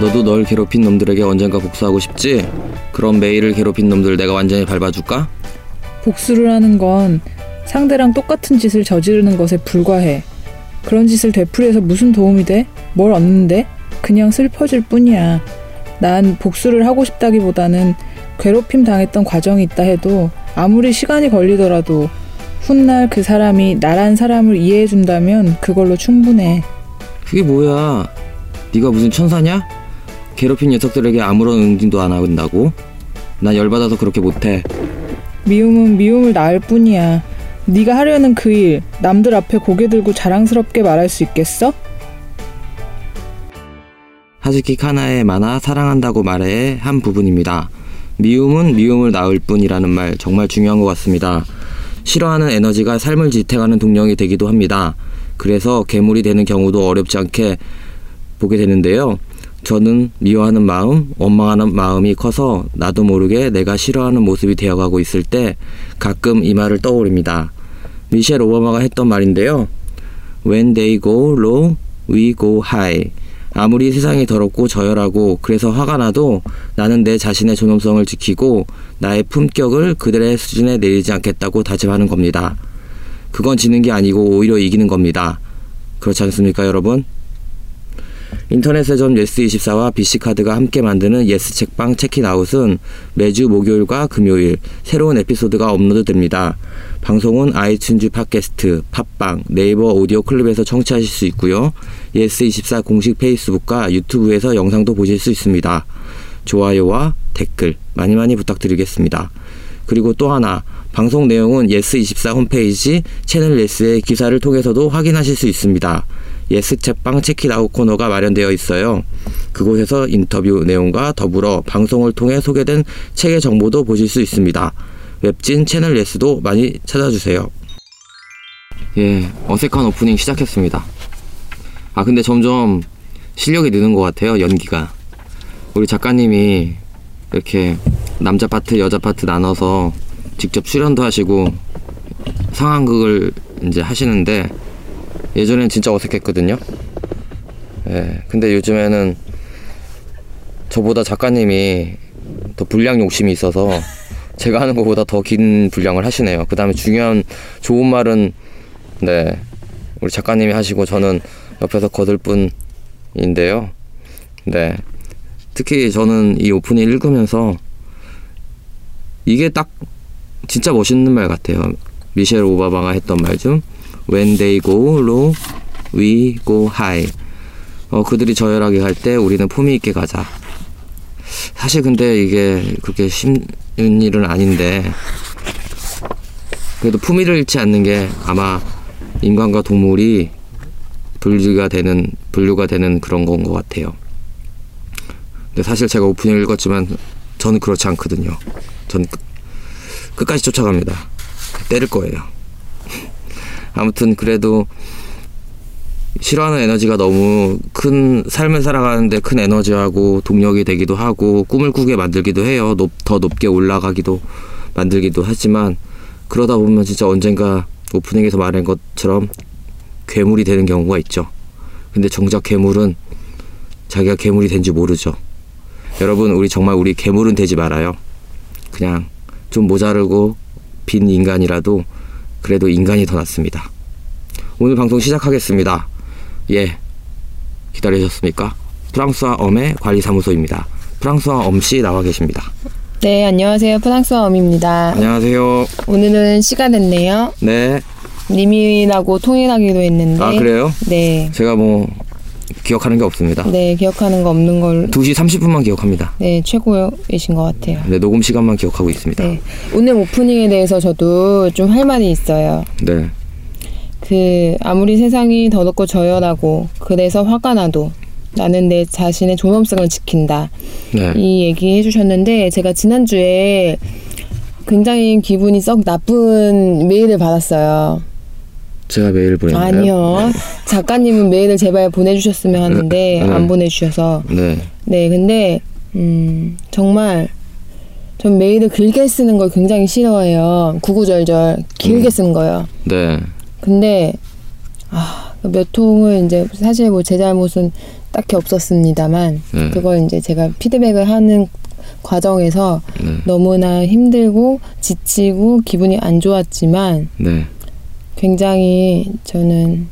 너도 널 괴롭힌 놈들에게 언젠가 복수하고 싶지? 그럼 메일을 괴롭힌 놈들 내가 완전히 밟아줄까? 복수를 하는 건 상대랑 똑같은 짓을 저지르는 것에 불과해. 그런 짓을 되풀이해서 무슨 도움이 돼? 뭘 얻는데? 그냥 슬퍼질 뿐이야. 난 복수를 하고 싶다기보다는 괴롭힘 당했던 과정이 있다 해도 아무리 시간이 걸리더라도 훗날 그 사람이 나란 사람을 이해해준다면 그걸로 충분해. 그게 뭐야? 네가 무슨 천사냐? 괴롭힌 녀석들에게 아무런 응징도 안 한다고? 난 열받아서 그렇게 못해. 미움은 미움을 낳을 뿐이야. 네가 하려는 그 일, 남들 앞에 고개 들고 자랑스럽게 말할 수 있겠어? 하즈키 카나의 만화 사랑한다고 말해 한 부분입니다. 미움은 미움을 낳을 뿐이라는 말 정말 중요한 것 같습니다. 싫어하는 에너지가 삶을 지탱하는 동력이 되기도 합니다. 그래서 괴물이 되는 경우도 어렵지 않게 보게 되는데요. 저는 미워하는 마음, 원망하는 마음이 커서 나도 모르게 내가 싫어하는 모습이 되어가고 있을 때 가끔 이 말을 떠올립니다. 미셸 오바마가 했던 말인데요. When they go low, we go high. 아무리 세상이 더럽고 저열하고 그래서 화가 나도 나는 내 자신의 존엄성을 지키고 나의 품격을 그들의 수준에 내리지 않겠다고 다짐하는 겁니다. 그건 지는 게 아니고 오히려 이기는 겁니다. 그렇지 않습니까, 여러분? 인터넷 서점 예스24와 BC카드가 함께 만드는 예스 책방 책읽아웃은 매주 목요일과 금요일 새로운 에피소드가 업로드됩니다. 방송은 아이튠즈 팟캐스트, 팟빵, 네이버 오디오 클립에서 청취하실 수 있고요. 예스24 공식 페이스북과 유튜브에서 영상도 보실 수 있습니다. 좋아요와 댓글 많이 많이 부탁드리겠습니다. 그리고 또 하나 방송 내용은 예스24 홈페이지 채널 예스의 기사를 통해서도 확인하실 수 있습니다. 예스 책방 책읽아웃 코너가 마련되어 있어요. 그곳에서 인터뷰 내용과 더불어 방송을 통해 소개된 책의 정보도 보실 수 있습니다. 웹진 채널 예스도 많이 찾아주세요. 예, 어색한 오프닝 시작했습니다. 아, 근데 점점 실력이 느는 것 같아요, 연기가. 우리 작가님이 이렇게 남자 파트, 여자 파트 나눠서 직접 출연도 하시고 상황극을 이제 하시는데 예전엔 진짜 어색했거든요. 예, 근데 요즘에는 저보다 작가님이 더 분량 욕심이 있어서 제가 하는 것보다 더 긴 분량을 하시네요. 그 다음에 중요한 좋은 말은 네 우리 작가님이 하시고 저는 옆에서 거들 뿐인데요. 네 특히 저는 이 오프닝 읽으면서 이게 딱 진짜 멋있는 말 같아요. 미셸 오바마가 했던 말 중 When they go low, we go high. 어, 그들이 저열하게 갈 때 우리는 품위 있게 가자. 사실 근데 이게 그렇게 쉬운 일은 아닌데 그래도 품위를 잃지 않는 게 아마 인간과 동물이 분류가 되는 분류가 되는 그런 건 것 같아요. 근데 사실 제가 오프닝 읽었지만 저는 그렇지 않거든요. 전 끝, 끝까지 쫓아갑니다. 때릴 거예요. 아무튼 그래도 싫어하는 에너지가 너무 큰 삶을 살아가는데 큰 에너지하고 동력이 되기도 하고 꿈을 꾸게 만들기도 해요. 높, 더 높게 올라가기도 만들기도 하지만 그러다 보면 진짜 언젠가 오프닝에서 말한 것처럼 괴물이 되는 경우가 있죠. 근데 정작 괴물은 자기가 괴물이 된지 모르죠. 여러분, 우리 정말 우리 괴물은 되지 말아요. 그냥 좀 모자르고 빈 인간이라도 그래도 인간이 더 낫습니다. 오늘 방송 시작하겠습니다. 예. 기다리셨습니까? 프랑스와 엄의 관리사무소입니다. 프랑스와 엄씨 나와 계십니다. 네, 안녕하세요. 프랑스와 엄입니다. 안녕하세요. 오늘은 시가 됐네요. 네. 님이라고 통일하기로 했는데. 아, 그래요? 네. 제가 뭐, 기억하는 게 없습니다. 네, 기억하는 거 없는 걸. 2시 30분만 기억합니다. 네, 최고이신 것 같아요. 네, 녹음 시간만 기억하고 있습니다. 네. 오늘 오프닝에 대해서 저도 좀 할 말이 있어요. 네. 그, 아무리 세상이 더럽고 저열하고, 그래서 화가 나도, 나는 내 자신의 존엄성을 지킨다. 네. 이 얘기 해주셨는데, 제가 지난주에 굉장히 기분이 썩 나쁜 메일을 받았어요. 제가 메일 보냈나요? 아니요. 작가님은 메일을 제발 보내주셨으면 하는데, 네. 안 보내주셔서. 네. 네, 근데, 음, 정말, 전 메일을 길게 쓰는 걸 굉장히 싫어해요. 구구절절 길게 음. 쓰는 거요. 네. 근데, 아, 몇 통을 이제, 사실 뭐 제 잘못은 딱히 없었습니다만 네. 그걸 이제 제가 피드백을 하는 과정에서 네. 너무나 힘들고 지치고 기분이 안 좋았지만 네. 굉장히 저는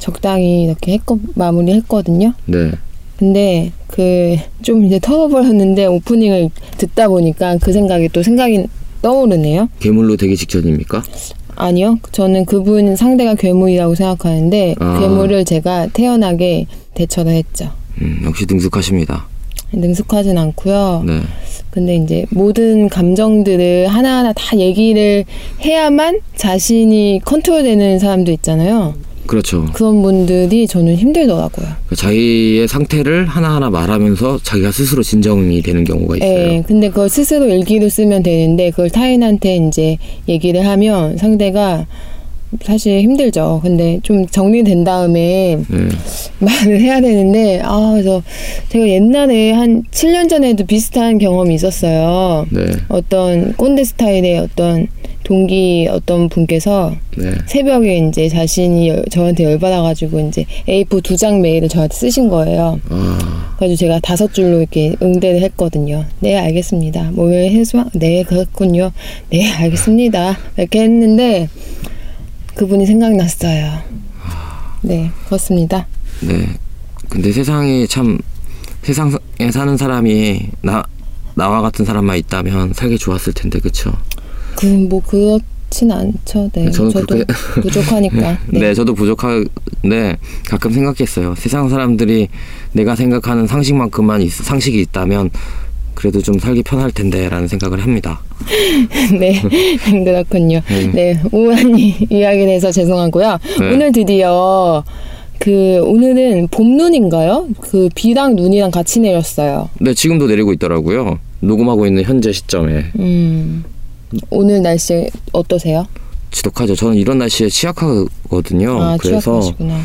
적당히 이렇게 했고 마무리했거든요. 네. 근데 그 좀 이제 털어버렸는데 오프닝을 듣다 보니까 그 생각이 또 생각이 떠오르네요. 괴물로 되기 직전입니까? 아니요. 저는 그분 상대가 괴물이라고 생각하는데 아. 괴물을 제가 태연하게 대처를 했죠. 음, 역시 능숙하십니다. 능숙하진 않고요. 네. 근데 이제 모든 감정들을 하나하나 다 얘기를 해야만 자신이 컨트롤되는 사람도 있잖아요. 그렇죠. 그런 분들이 저는 힘들더라고요. 자기의 상태를 하나하나 말하면서 자기가 스스로 진정이 되는 경우가 있어요. 예, 근데 그걸 스스로 일기로 쓰면 되는데 그걸 타인한테 이제 얘기를 하면 상대가 사실 힘들죠. 근데 좀 정리된 다음에 네. 말을 해야 되는데 아, 그래서 제가 옛날에 한 7년 전에도 비슷한 경험이 있었어요. 네. 어떤 꼰대 스타일의 어떤 동기 어떤 분께서 네. 새벽에 이제 자신이 열- 저한테 열받아가지고 이제 A4 두 장 메일을 저한테 쓰신 거예요. 아, 그래서 제가 다섯 줄로 이렇게 응대를 했거든요. 네, 알겠습니다. 뭐왜 해소? 네, 그렇군요. 네, 알겠습니다. 이렇게 했는데 그분이 생각났어요. 네, 그렇습니다. 네. 근데 세상에 참 세상에 사는 사람이 나 나와 같은 사람만 있다면 살기 좋았을 텐데 그쵸? 그뭐 그렇진 않죠. 네, 저는 저도 그렇게- 부족하니까. 네. 네. 저도 부족한데 가끔 생각했어요. 세상 사람들이 내가 생각하는 상식만큼만 있- 상식이 있다면 그래도 좀 살기 편할 텐데라는 생각을 합니다. 네, 그렇군요. 네. 네, 우한 이- 이야기를 해서 죄송하고요. 네. 오늘 드디어 그 오늘은 봄눈인가요? 그 비랑 눈이랑 같이 내렸어요. 네, 지금도 내리고 있더라고요. 녹음하고 있는 현재 시점에 음, 오늘 날씨 어떠세요? 지독하죠. 저는 이런 날씨에 취약하거든요. 아, 그래서 취약하시구나.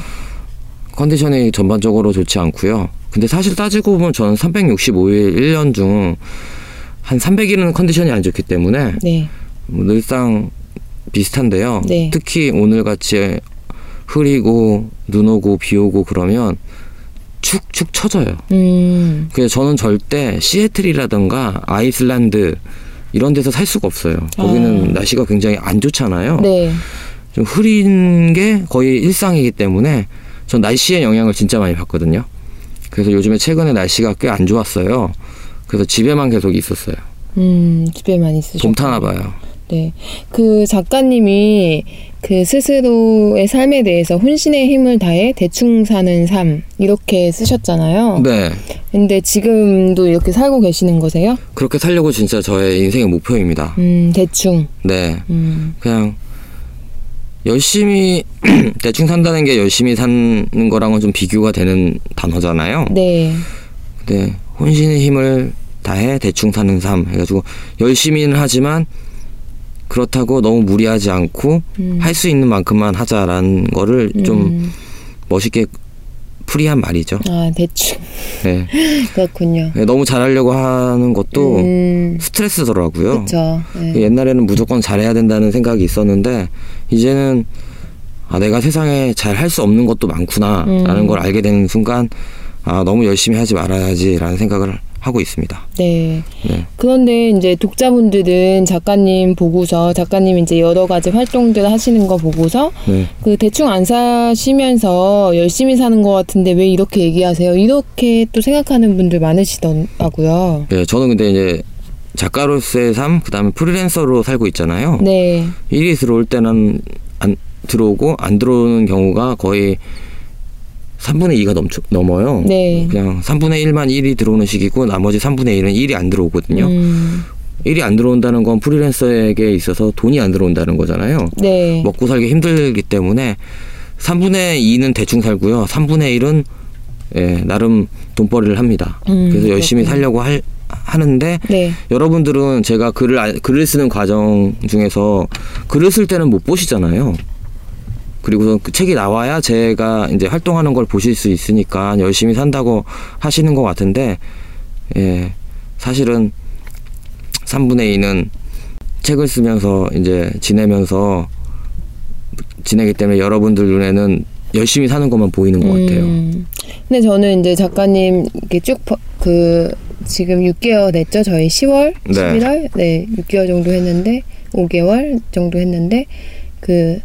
컨디션이 전반적으로 좋지 않고요. 근데 사실 따지고 보면 저는 365일 1년 중 한 300일은 컨디션이 안 좋기 때문에 네, 뭐 늘상 비슷한데요. 네. 특히 오늘 같이 흐리고 눈 오고 비 오고 그러면 축축 처져요. 음, 그래서 저는 절대 시애틀이라든가 아이슬란드 이런 데서 살 수가 없어요. 거기는 아. 날씨가 굉장히 안 좋잖아요. 네, 좀 흐린 게 거의 일상이기 때문에 전 날씨의 영향을 진짜 많이 받거든요. 그래서 요즘에 최근에 날씨가 꽤 안 좋았어요. 그래서 집에만 계속 있었어요. 음, 집에만 있으셨. 좀 타나 봐요. 네, 그 작가님이 그 스스로의 삶에 대해서 혼신의 힘을 다해 대충 사는 삶 이렇게 쓰셨잖아요. 네. 근데 지금도 이렇게 살고 계시는 거세요? 그렇게 살려고 진짜 저의 인생의 목표입니다. 음, 대충. 네. 음, 그냥 열심히 대충 산다는 게 열심히 사는 거랑은 좀 비교가 되는 단어잖아요. 네, 네. 혼신의 힘을 다해 대충 사는 삶 해가지고 열심히는 하지만 그렇다고 너무 무리하지 않고 음. 할수 있는 만큼만 하자라는 거를 좀 음, 멋있게 풀이한 말이죠. 아, 대충. 네. 그렇군요. 네, 너무 잘하려고 하는 것도 음, 스트레스더라고요. 그쵸. 네. 옛날에는 무조건 잘해야 된다는 생각이 있었는데 이제는 아, 내가 세상에 잘 할 수 없는 것도 많구나라는 음. 걸 알게 되는 순간 아, 너무 열심히 하지 말아야지라는 생각을 하고 있습니다. 네. 네. 그런데 이제 독자분들은 작가님 보고서 작가님 이제 여러 가지 활동들 하시는 거 보고서 네. 그 대충 안 사시면서 열심히 사는 것 같은데 왜 이렇게 얘기하세요? 이렇게 또 생각하는 분들 많으시더라고요. 네, 저는 근데 이제 작가로서의 삶, 그다음에 프리랜서로 살고 있잖아요. 네. 일이 들어올 때는 안 들어오고 안 들어오는 경우가 거의 3분의 2가 넘, 넘어요. 네. 그냥 3분의 1만 일이 들어오는 시기고 나머지 3분의 1은 일이 안 들어오거든요. 음, 일이 안 들어온다는 건 프리랜서에게 있어서 돈이 안 들어온다는 거잖아요. 네. 먹고 살기 힘들기 때문에 3분의 2는 대충 살고요. 3분의 1은 예, 나름 돈벌이를 합니다. 음, 그래서 열심히 그렇군요. 살려고 할, 하는데 네. 여러분들은 제가 글을 알- 글을 쓰는 과정 중에서 글을 쓸 때는 못 보시잖아요. 그리고 그 책이 나와야 제가 이제 활동하는 걸 보실 수 있으니까 열심히 산다고 하시는 것 같은데 예 사실은 3분의 2는 책을 쓰면서 이제 지내면서 지내기 때문에 여러분들 눈에는 열심히 사는 것만 보이는 것 같아요. 음, 근데 저는 이제 작가님 이렇게 쭉그 지금 6개월 됐죠. 저희 10월, 네. 11월, 네 6개월 정도 했는데 5개월 정도 했는데 그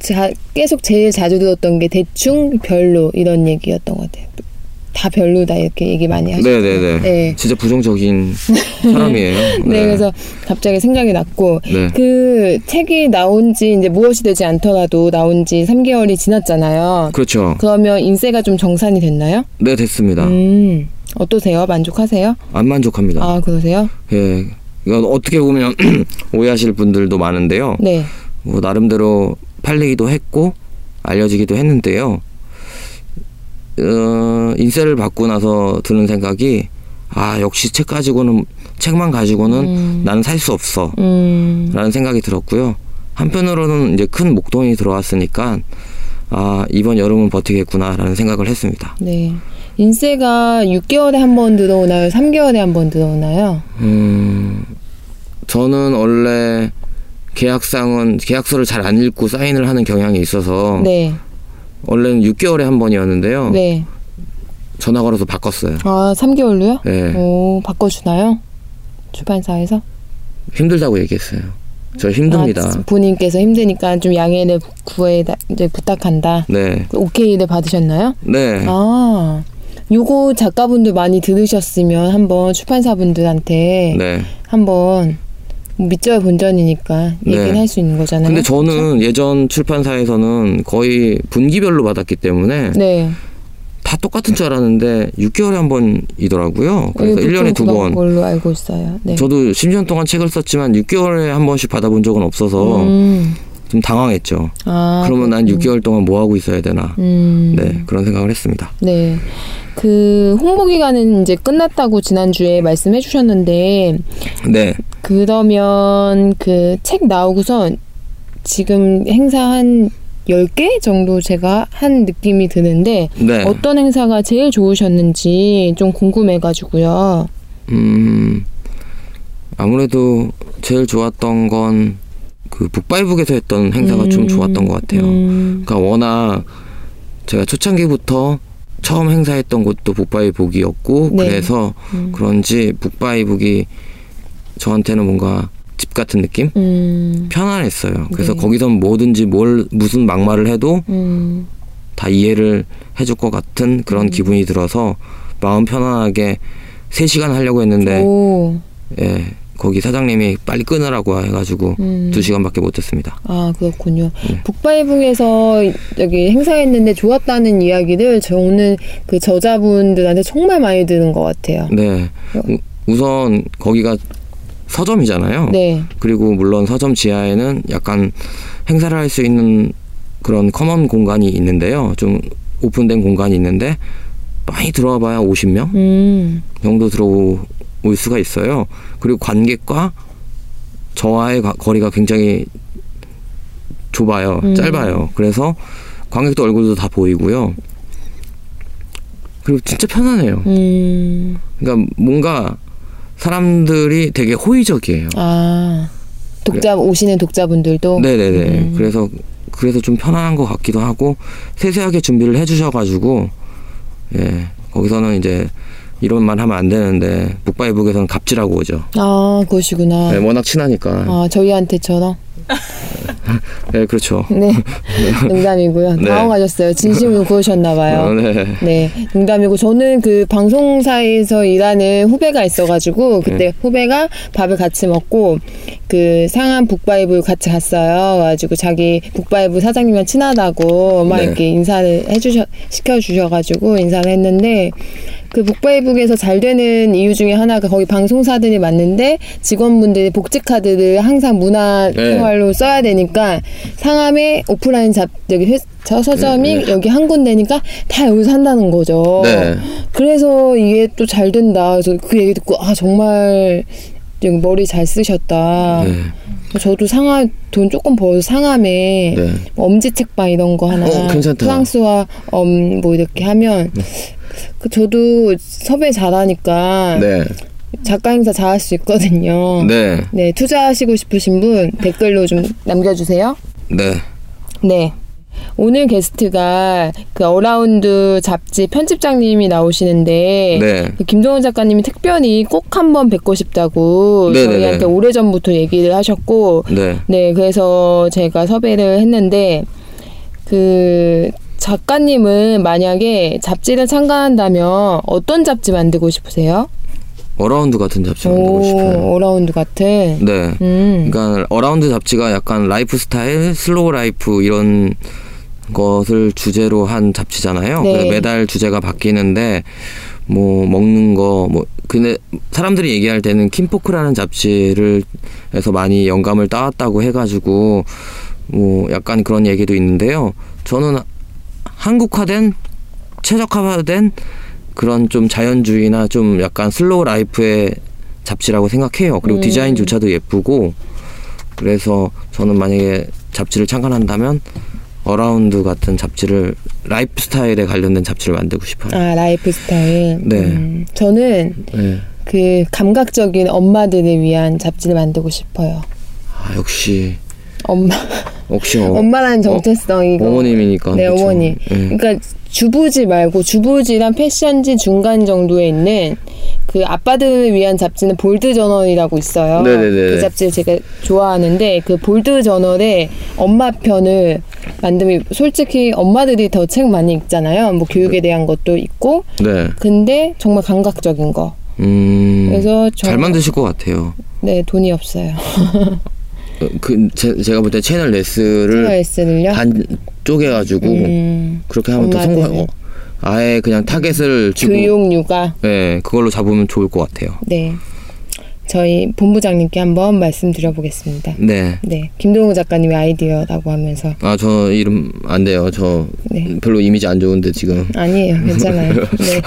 자, 계속 제일 자주 들었던 게 대충 별로 이런 얘기였던 것 같아요. 다 별로다 이렇게 얘기 많이 하시고. 네네네. 네. 진짜 부정적인 사람이에요. 네, 그래서 갑자기 생각이 났고 네. 그 책이 나온 지 이제 무엇이 되지 않더라도 나온 지 3개월이 지났잖아요. 그렇죠. 그러면 인세가 좀 정산이 됐나요? 네, 됐습니다. 음, 어떠세요? 만족하세요? 안 만족합니다. 아, 그러세요? 예. 어떻게 보면 오해하실 분들도 많은데요. 네. 뭐 나름대로 팔리기도 했고 알려지기도 했는데요. 어, 인세를 받고 나서 드는 생각이 아 역시 책 가지고는 책만 가지고는 음. 나는 살 수 없어 음, 라는 생각이 들었고요. 한편으로는 이제 큰 목돈이 들어왔으니까 아 이번 여름은 버티겠구나라는 생각을 했습니다. 네. 인세가 6개월에 한 번 들어오나요? 3개월에 한 번 들어오나요? 음, 저는 원래 계약상은 계약서를 잘 안 읽고 사인을 하는 경향이 있어서 네. 원래는 6개월에 한 번이었는데요. 네. 전화 걸어서 바꿨어요. 아, 3개월로요? 네. 오, 바꿔주나요? 출판사에서? 힘들다고 얘기했어요. 저 힘듭니다. 아, 본인께서 힘드니까 좀 양해를 구해 이제 부탁한다. 네. 오케이를 받으셨나요? 네. 아, 요거 작가분들 많이 들으셨으면 한번 출판사분들한테 네. 한번 밑절 본전이니까 얘기를 네. 할수 있는 거잖아요. 근데 저는 예전 출판사에서는 거의 분기별로 받았기 때문에 네. 다 똑같은 줄 알았는데 6개월에 한 번이더라고요. 그래서 네, 1년에 두 번. 걸로 알고 있어요. 네. 저도 10년 동안 책을 썼지만 6개월에 한 번씩 받아본 적은 없어서 음. 좀 당황했죠. 아, 그러면 난 그렇군요. 6개월 동안 뭐 하고 있어야 되나. 음. 네, 그런 생각을 했습니다. 네. 그 홍보 기간은 이제 끝났다고 지난주에 말씀해 주셨는데 네. 그러면 그 책 나오고선 지금 행사 한 10개 정도 제가 한 느낌이 드는데 네. 어떤 행사가 제일 좋으셨는지 좀 궁금해 가지고요. 음, 아무래도 제일 좋았던 건 그 북바이북에서 했던 행사가 좀 음, 좋았던 것 같아요. 음, 그러니까 워낙 제가 초창기부터 처음 행사했던 곳도 북바이북이었고 네. 그래서 음. 그런지 북바이북이 저한테는 뭔가 집 같은 느낌? 음, 편안했어요. 그래서 네. 거기선 뭐든지 뭘 무슨 막말을 해도 음, 다 이해를 해줄 것 같은 그런 음. 기분이 들어서 마음 편안하게 3시간 하려고 했는데 오, 예, 거기 사장님이 빨리 끊으라고 해가지고 음. 2시간밖에 못 했습니다. 아 그렇군요. 네. 북바이북에서 여기 행사했는데 좋았다는 이야기를 저는 그 저자분들한테 정말 많이 들은 것 같아요. 네. 우, 우선 거기가 서점이잖아요. 네, 그리고 물론 서점 지하에는 약간 행사를 할 수 있는 그런 common 공간이 있는데요. 좀 open된 공간이 있는데 많이 들어와 봐야 50명 음, 정도 들어 올 수가 있어요. 그리고 관객과 저와의 가- 거리가 굉장히 좁아요. 음. 짧아요. 그래서 관객도 얼굴도 다 보이고요. 그리고 진짜 편안해요. 음, 그러니까 뭔가 사람들이 되게 호의적이에요. 아 독자 오시는 독자분들도 네네네. 음. 그래서 그래서 좀 편안한 것 같기도 하고 세세하게 준비를 해주셔가지고 예 거기서는 이제 이런 말 하면 안 되는데 북바이북에서는 갑질하고 오죠. 아 그러시구나. 네, 워낙 친하니까. 아 저희한테처럼 네 그렇죠. 네 농담이고요. 네. 당황하셨어요. 진심으로 그러셨나 봐요. 어, 네. 네, 농담이고 저는 그 방송사에서 일하는 후배가 있어가지고 그때 네. 후배가 밥을 같이 먹고 그 상암 북바이브 같이 갔어요. 그래가지고 자기 북바이브 사장님이랑 친하다고 막 네. 이렇게 인사를 해주셔 시켜주셔가지고 인사를 했는데 그 북바이북에서 잘 되는 이유 중에 하나가 거기 방송사들이 맞는데 직원분들이 복지 카드를 항상 문화 네. 생활로 써야 되니까 상암에 오프라인 잡 여기 회, 저 서점이 여기 한 군데니까 다 여기서 한다는 거죠. 네. 그래서 이게 또 잘 된다. 그래서 그 얘기 듣고 아 정말 여기 머리 잘 쓰셨다. 네. 저도 상암 돈 조금 벌어서 상암에 네. 엄지 책방 이런 거 하나 어, 괜찮다. 프랑스와 엄 뭐 이렇게 하면 그 저도 섭외 잘하니까 네. 작가 행사 잘 할 수 있거든요. 네. 네, 투자하시고 싶으신 분 댓글로 좀 남겨주세요. 네. 네. 오늘 게스트가 그 어라운드 잡지 편집장님이 나오시는데 네. 그 김동영 작가님이 특별히 꼭 한번 뵙고 싶다고 네네네. 저희한테 오래 전부터 얘기를 하셨고 네. 네, 그래서 제가 섭외를 했는데 그 작가님은 만약에 잡지를 창간한다면 어떤 잡지 만들고 싶으세요? 어라운드 같은 잡지 만들고 싶어요. 어라운드 같은. 네. 음. 그러니까 어라운드 잡지가 약간 라이프 스타일, slow life 이런 것을 주제로 한 잡지잖아요. 네. 그래서 매달 주제가 바뀌는데 뭐 먹는 거 뭐 근데 사람들이 얘기할 때는 킨포크라는 잡지를 해서 많이 영감을 따왔다고 해가지고 뭐 약간 그런 얘기도 있는데요. 저는 한국화된 최적화된 그런 좀 자연주의나 좀 약간 slow life의 잡지라고 생각해요. 그리고 음. 디자인조차도 예쁘고 그래서 저는 만약에 잡지를 창간한다면 어라운드 같은 잡지를 라이프 스타일에 관련된 잡지를 만들고 싶어요. 아 라이프 스타일. 네. 음, 저는 네. 그 감각적인 엄마들을 위한 잡지를 만들고 싶어요. 아, 역시 엄마 역시 어, 엄마라는 정체성 이거. 어머님이니까. 네 그쵸? 어머니. 네. 그러니까 주부지 말고 주부지랑 패션지 중간 정도에 있는 그 아빠들을 위한 잡지는 볼드 저널이라고 있어요. 네네네. 그 잡지를 제가 좋아하는데 그 볼드 저널의 엄마 편을 만들면 솔직히 엄마들이 더 책 많이 읽잖아요. 뭐 교육에 대한 것도 있고 네. 근데 정말 감각적인 거. 음. 그래서 잘 정말- 만드실 것 같아요. 네 돈이 없어요. 어, 그 제, 제가 볼 때 채널 예스를. 반 쪼개가지고 음, 그렇게 하면 더. 성공. 어, 아예 그냥 타겟을 주고 교육 육아. 네, 그걸로 잡으면 좋을 것 같아요. 네. 저희 본부장님께 한번 말씀드려보겠습니다. 네. 네, 김동영 작가님의 아이디어라고 하면서 아, 저 이름 안 돼요. 저 네. 별로 이미지 안 좋은데 지금. 아니에요, 괜찮아요. 네,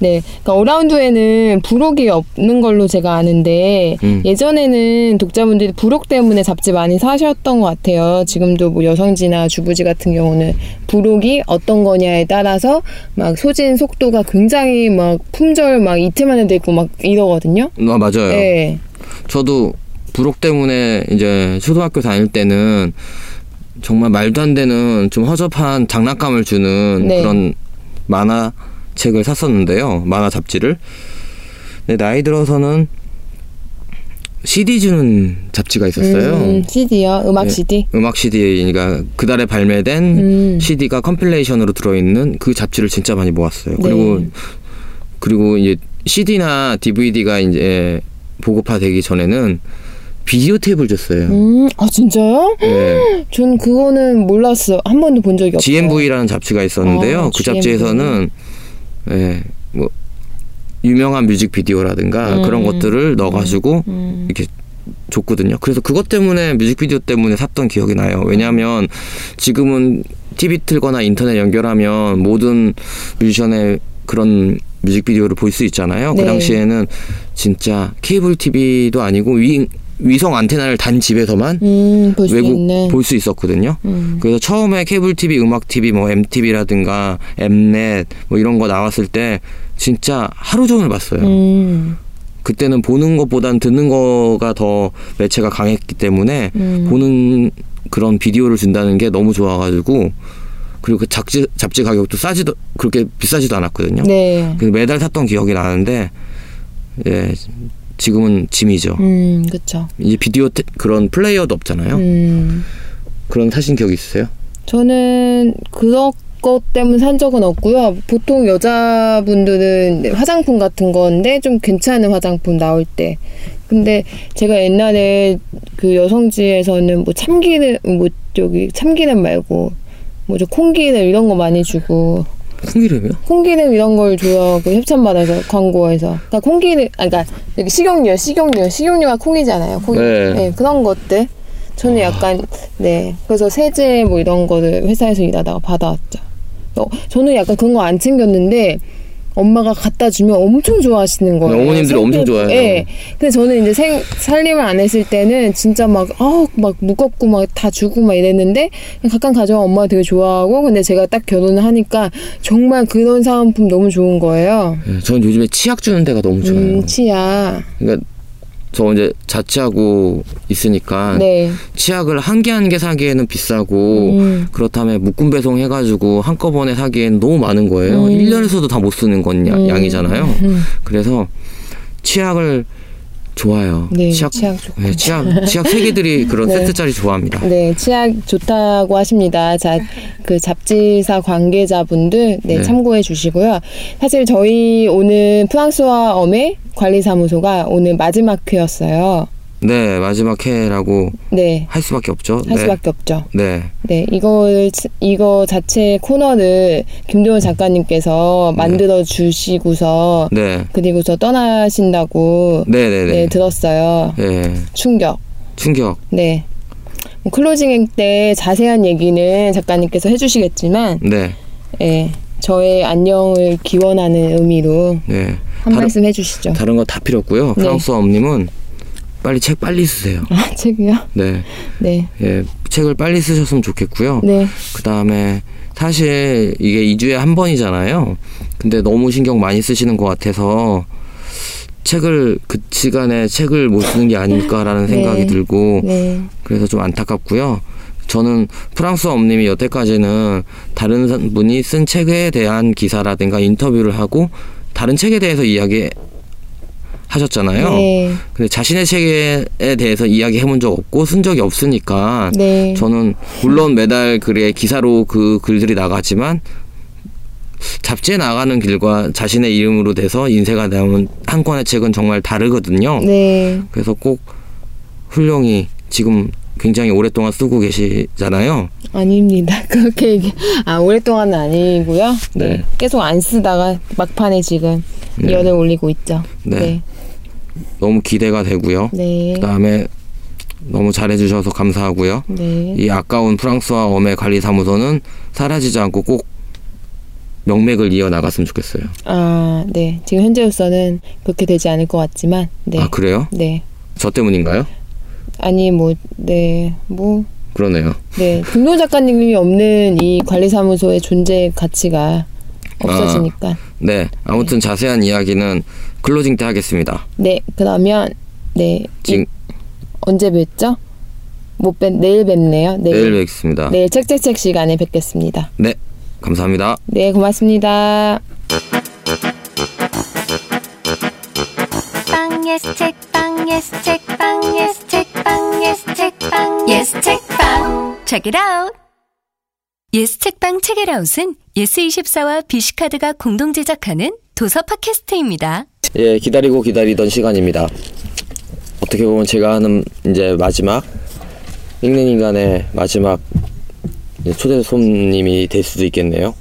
네, 그러니까 어라운드에는 부록이 없는 걸로 제가 아는데 음. 예전에는 독자분들이 부록 때문에 잡지 많이 사셨던 것 같아요. 지금도 뭐 여성지나 주부지 같은 경우는 부록이 어떤 거냐에 따라서 막 소진 속도가 굉장히 막 품절 막 이틀 만에 되고 막 이러거든요. 아, 맞아요. 네, 저도 부록 때문에 이제 초등학교 다닐 때는 정말 말도 안 되는 좀 허접한 장난감을 주는 네. 그런 만화 책을 샀었는데요. 만화 잡지를. 근데 나이 들어서는 CD 주는 잡지가 있었어요. 음, CD요, 음악 네. CD. 음악 CD, 그러니까 그달에 발매된 음. CD가 컴필레이션으로 들어있는 그 잡지를 진짜 많이 모았어요. 네. 그리고 그리고 이제 CD나 DVD가 이제 보급화 되기 전에는 비디오 테이프를 줬어요. 음, 아 진짜요? 네. 전 그거는 몰랐어. 한 번도 본 적이 없어요. GMV라는 잡지가 있었는데요. 아, 그 잡지에서는 예, 뭐 유명한 뮤직비디오라든가 음. 그런 것들을 넣어가지고 음. 이렇게 줬거든요. 그래서 그것 때문에 뮤직비디오 때문에 샀던 기억이 나요. 왜냐하면 지금은 TV 틀거나 인터넷 연결하면 모든 뮤지션의 그런 뮤직비디오를 볼 수 있잖아요. 네. 그 당시에는 진짜 케이블 TV도 아니고 위, 위성 안테나를 단 집에서만 음, 볼수 외국. 볼 수 있었거든요. 음. 그래서 처음에 케이블 TV, 음악 TV, 뭐 MTV라든가 엠넷 뭐 이런 거 나왔을 때 진짜 하루 종일 봤어요. 음. 그때는 보는 것보단 듣는 거가 더 매체가 강했기 때문에 음. 보는 그런 비디오를 준다는 게 너무 좋아가지고 그리고 그 잡지 잡지 가격도 싸지도 그렇게 비싸지도 않았거든요. 네. 그래서 매달 샀던 기억이 나는데 예 지금은 짐이죠. 음, 그쵸. 이제 비디오 테- 그런 플레이어도 없잖아요. 음. 그런 사신 기억 있으세요? 저는 그런 것 때문에 산 적은 없고요. 보통 여자분들은 화장품 같은 건데 좀 괜찮은 화장품 나올 때. 근데 제가 옛날에 그 여성지에서는 뭐 참기름 뭐 저기 참기름 말고 뭐저 콩기름 이런 거 많이 주고 콩기름이요? 콩기름 이런 걸 줘요. 그 협찬받아서 광고에서. 그러니까 콩기름, 아, 그러니까 식용유, 식용유, 식용유가 콩이잖아요. 콩. 네. 그런 것들. 저는 약간 네. 그래서 세제 뭐 이런 거를 회사에서 일하다가 받아왔죠. 어, 저는 약간 그런 거 안 챙겼는데 엄마가 갖다 주면 엄청 좋아하시는 거예요. 네, 어머님들이 엄청 좋아해요. 예. 근데 저는 이제 생 살림을 안 했을 때는 진짜 막 아, 막 무겁고 막 다 주고 막 이랬는데 가끔 가져와 엄마가 되게 좋아하고 근데 제가 딱 결혼을 하니까 정말 그런 사은품 너무 좋은 거예요. 예, 저는 요즘에 치약 주는 데가 너무 좋아요. 음, 치아. 그러니까 저 이제 자취하고 있으니까 네. 치약을 한 개 한 개 사기에는 비싸고 음. 그렇다면 묶음 배송 해가지고 한꺼번에 사기에는 너무 많은 거예요. 음. 1년에서도 다 못 쓰는 건 야- 음. 양이잖아요. 음. 그래서 치약을 좋아요. 네, 치약, 치약 좋고. 네, 치약, 치약 세개들이 그런 네. 세트짜리 좋아합니다. 네, 치약 좋다고 하십니다. 자, 그 잡지사 관계자분들 네, 네. 참고해 주시고요. 사실 저희 오늘 프랑스와 엄의 관리사무소가 오늘 마지막 회였어요. 네, 마지막 회라고 네, 할 수밖에 없죠. 할 네. 수밖에 없죠. 네. 네, 이걸 이거 자체 코너를 김도현 작가님께서 만들어 주시고서 네. 그리고서 떠나신다고 네, 네, 네, 네. 들었어요. 네. 충격. 충격. 네. 뭐 클로징 때 자세한 얘기는 작가님께서 해주시겠지만, 네. 예, 저의 안녕을 기원하는 의미로 네. 한 다른- 말씀 해주시죠. 다른 거 다 필요 없고요. 네. 프랑스 엄님은 빨리 책 빨리 쓰세요. 아, 책이요? 네. 네, 예, 책을 빨리 쓰셨으면 좋겠고요. 네, 그 다음에 사실 이게 2주에 한 번이잖아요. 근데 너무 신경 많이 쓰시는 것 같아서 책을 그 시간에 책을 못 쓰는 게 아닐까라는 네. 생각이 들고 네, 그래서 좀 안타깝고요. 저는 프랑스 엄님이 여태까지는 다른 사- 분이 쓴 책에 대한 기사라든가 인터뷰를 하고 다른 책에 대해서 이야기 하셨잖아요. 네, 근데 자신의 책에 대해서 이야기해 본 적 없고 쓴 적이 없으니까 네, 저는 물론 매달 글에 기사로 그 글들이 나가지만 잡지에 나가는 길과 자신의 이름으로 돼서 인쇄가 나온 한 권의 책은 정말 다르거든요. 네, 그래서 꼭 훌륭히 지금 굉장히 오랫동안 쓰고 계시잖아요. 아닙니다. 그렇게 얘기, 아, 오랫동안은 아니고요. 네, 네. 계속 안 쓰다가 막판에 지금 네. 열을 올리고 있죠. 네. 네, 너무 기대가 되고요. 네, 그다음에 너무 잘해주셔서 감사하고요. 네, 이 아까운 프랑스와 엄의 관리 사무소는 사라지지 않고 꼭 명맥을 이어 나갔으면 좋겠어요. 아, 네. 지금 현재로서는 그렇게 되지 않을 것 같지만, 네, 아 그래요? 네. 저 때문인가요? 아니 뭐 네 뭐 그러네요. 네 김동 작가님이 없는 이 관리사무소의 존재 가치가 없어지니까 네, 아무튼 자세한 이야기는 클로징 때 하겠습니다. 네 그러면 네 지금 이- 언제 뵙죠? 못 뵙, 내일 뵙네요. 내일 내일 뵙겠습니다. 내일 책책책 시간에 뵙겠습니다. 네, 감사합니다. 네 고맙습니다. 빵 예스 책빵 예스 책빵 예스 책빵 예스 책빵 예스 책빵 Check it out. 예스 책빵 책읽아웃은 예스24와 BC카드가 공동 제작하는 도서 팟캐스트입니다. 예, 기다리고 기다리던 시간입니다. 어떻게 보면 제가 하는 이제 마지막 읽는 인간의 마지막 초대 손님이 될 수도 있겠네요.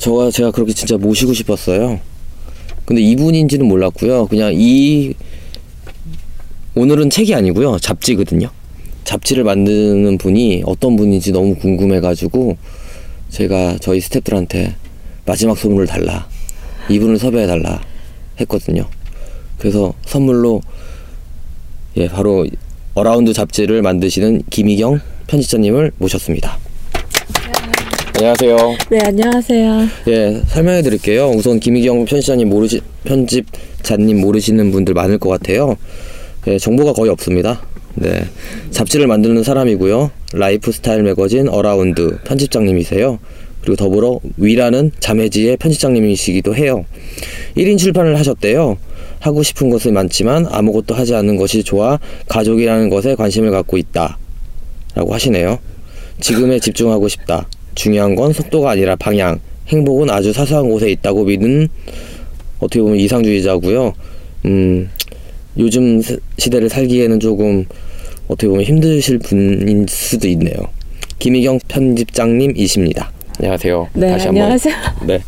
저가 제가 그렇게 진짜 모시고 싶었어요. 근데 이분인지는 몰랐고요. 그냥 이 오늘은 책이 아니고요. 잡지거든요. 잡지를 만드는 분이 어떤 분인지 너무 궁금해가지고 제가 저희 스태프들한테 마지막 소원을 달라. 이분을 섭외해 달라 했거든요. 그래서 선물로 예 바로 어라운드 잡지를 만드시는 김이경 편집장님을 모셨습니다. 안녕하세요. 네, 안녕하세요. 예 설명해 드릴게요. 우선 김이경 편집장님 모르시 편집장님 모르시는 분들 많을 것 같아요. 예 정보가 거의 없습니다. 네 잡지를 만드는 사람이고요. 라이프 스타일 매거진 어라운드 편집장님이세요. 그리고 더불어 위라는 자매지의 편집장님이시기도 해요. 1인 출판을 하셨대요. 하고 싶은 것은 많지만 아무것도 하지 않는 것이 좋아 가족이라는 것에 관심을 갖고 있다. 라고 하시네요. 지금에 집중하고 싶다. 중요한 건 속도가 아니라 방향. 행복은 아주 사소한 곳에 있다고 믿는 어떻게 보면 이상주의자고요. 음, 요즘 세- 시대를 살기에는 조금 어떻게 보면 힘드실 분일 수도 있네요. 김희경 편집장님이십니다. 안녕하세요. 네, 다시 한번 안녕하세요. 네.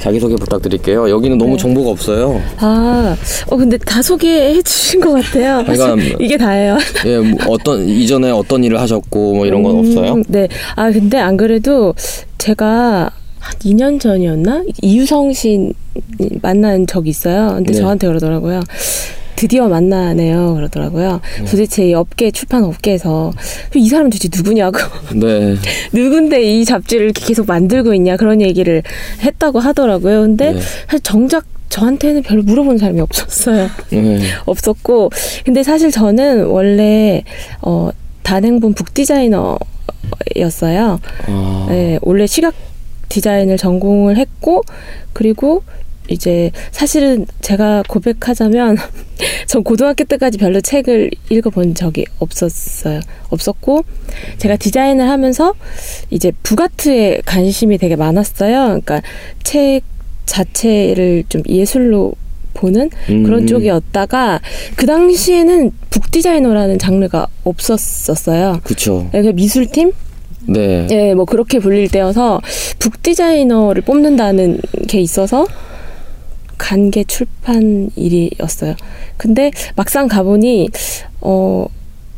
자기소개 부탁드릴게요. 여기는 너무 네. 정보가 없어요. 아, 어, 근데 다 소개해 주신 것 같아요. 그러니까 이게 다예요. 예, 뭐 어떤 이전에 어떤 일을 하셨고 뭐 이런 건 음, 없어요? 네. 아, 근데 안 그래도 제가 한 2년 전이었나? 이유성 씨 만난 적이 있어요. 근데 네. 저한테 그러더라고요. 드디어 만나네요. 그러더라고요. 도대체 이 업계, 출판 업계에서 이 사람 도대체 누구냐고. 네. 누군데 이 잡지를 계속 만들고 있냐. 그런 얘기를 했다고 하더라고요. 근데 네. 사실 정작 저한테는 별로 물어보는 사람이 없었어요. 네. 없었고 근데 사실 저는 원래 어 단행본 북 디자이너였어요. 아, 네, 원래 시각 디자인을 전공을 했고 그리고 이제 사실은 제가 고백하자면 전 고등학교 때까지 별로 책을 읽어본 적이 없었어요. 없었고 제가 디자인을 하면서 이제 북아트에 관심이 되게 많았어요. 그러니까 책 자체를 좀 예술로 보는 그런 음. 쪽이었다가 그 당시에는 북 디자이너라는 장르가 없었었어요. 그쵸. 그러니까 미술팀 네. 예, 뭐 그렇게 불릴 때여서 북 디자이너를 뽑는다는 게 있어서 간 게 출판 일이었어요. 근데 막상 가보니 어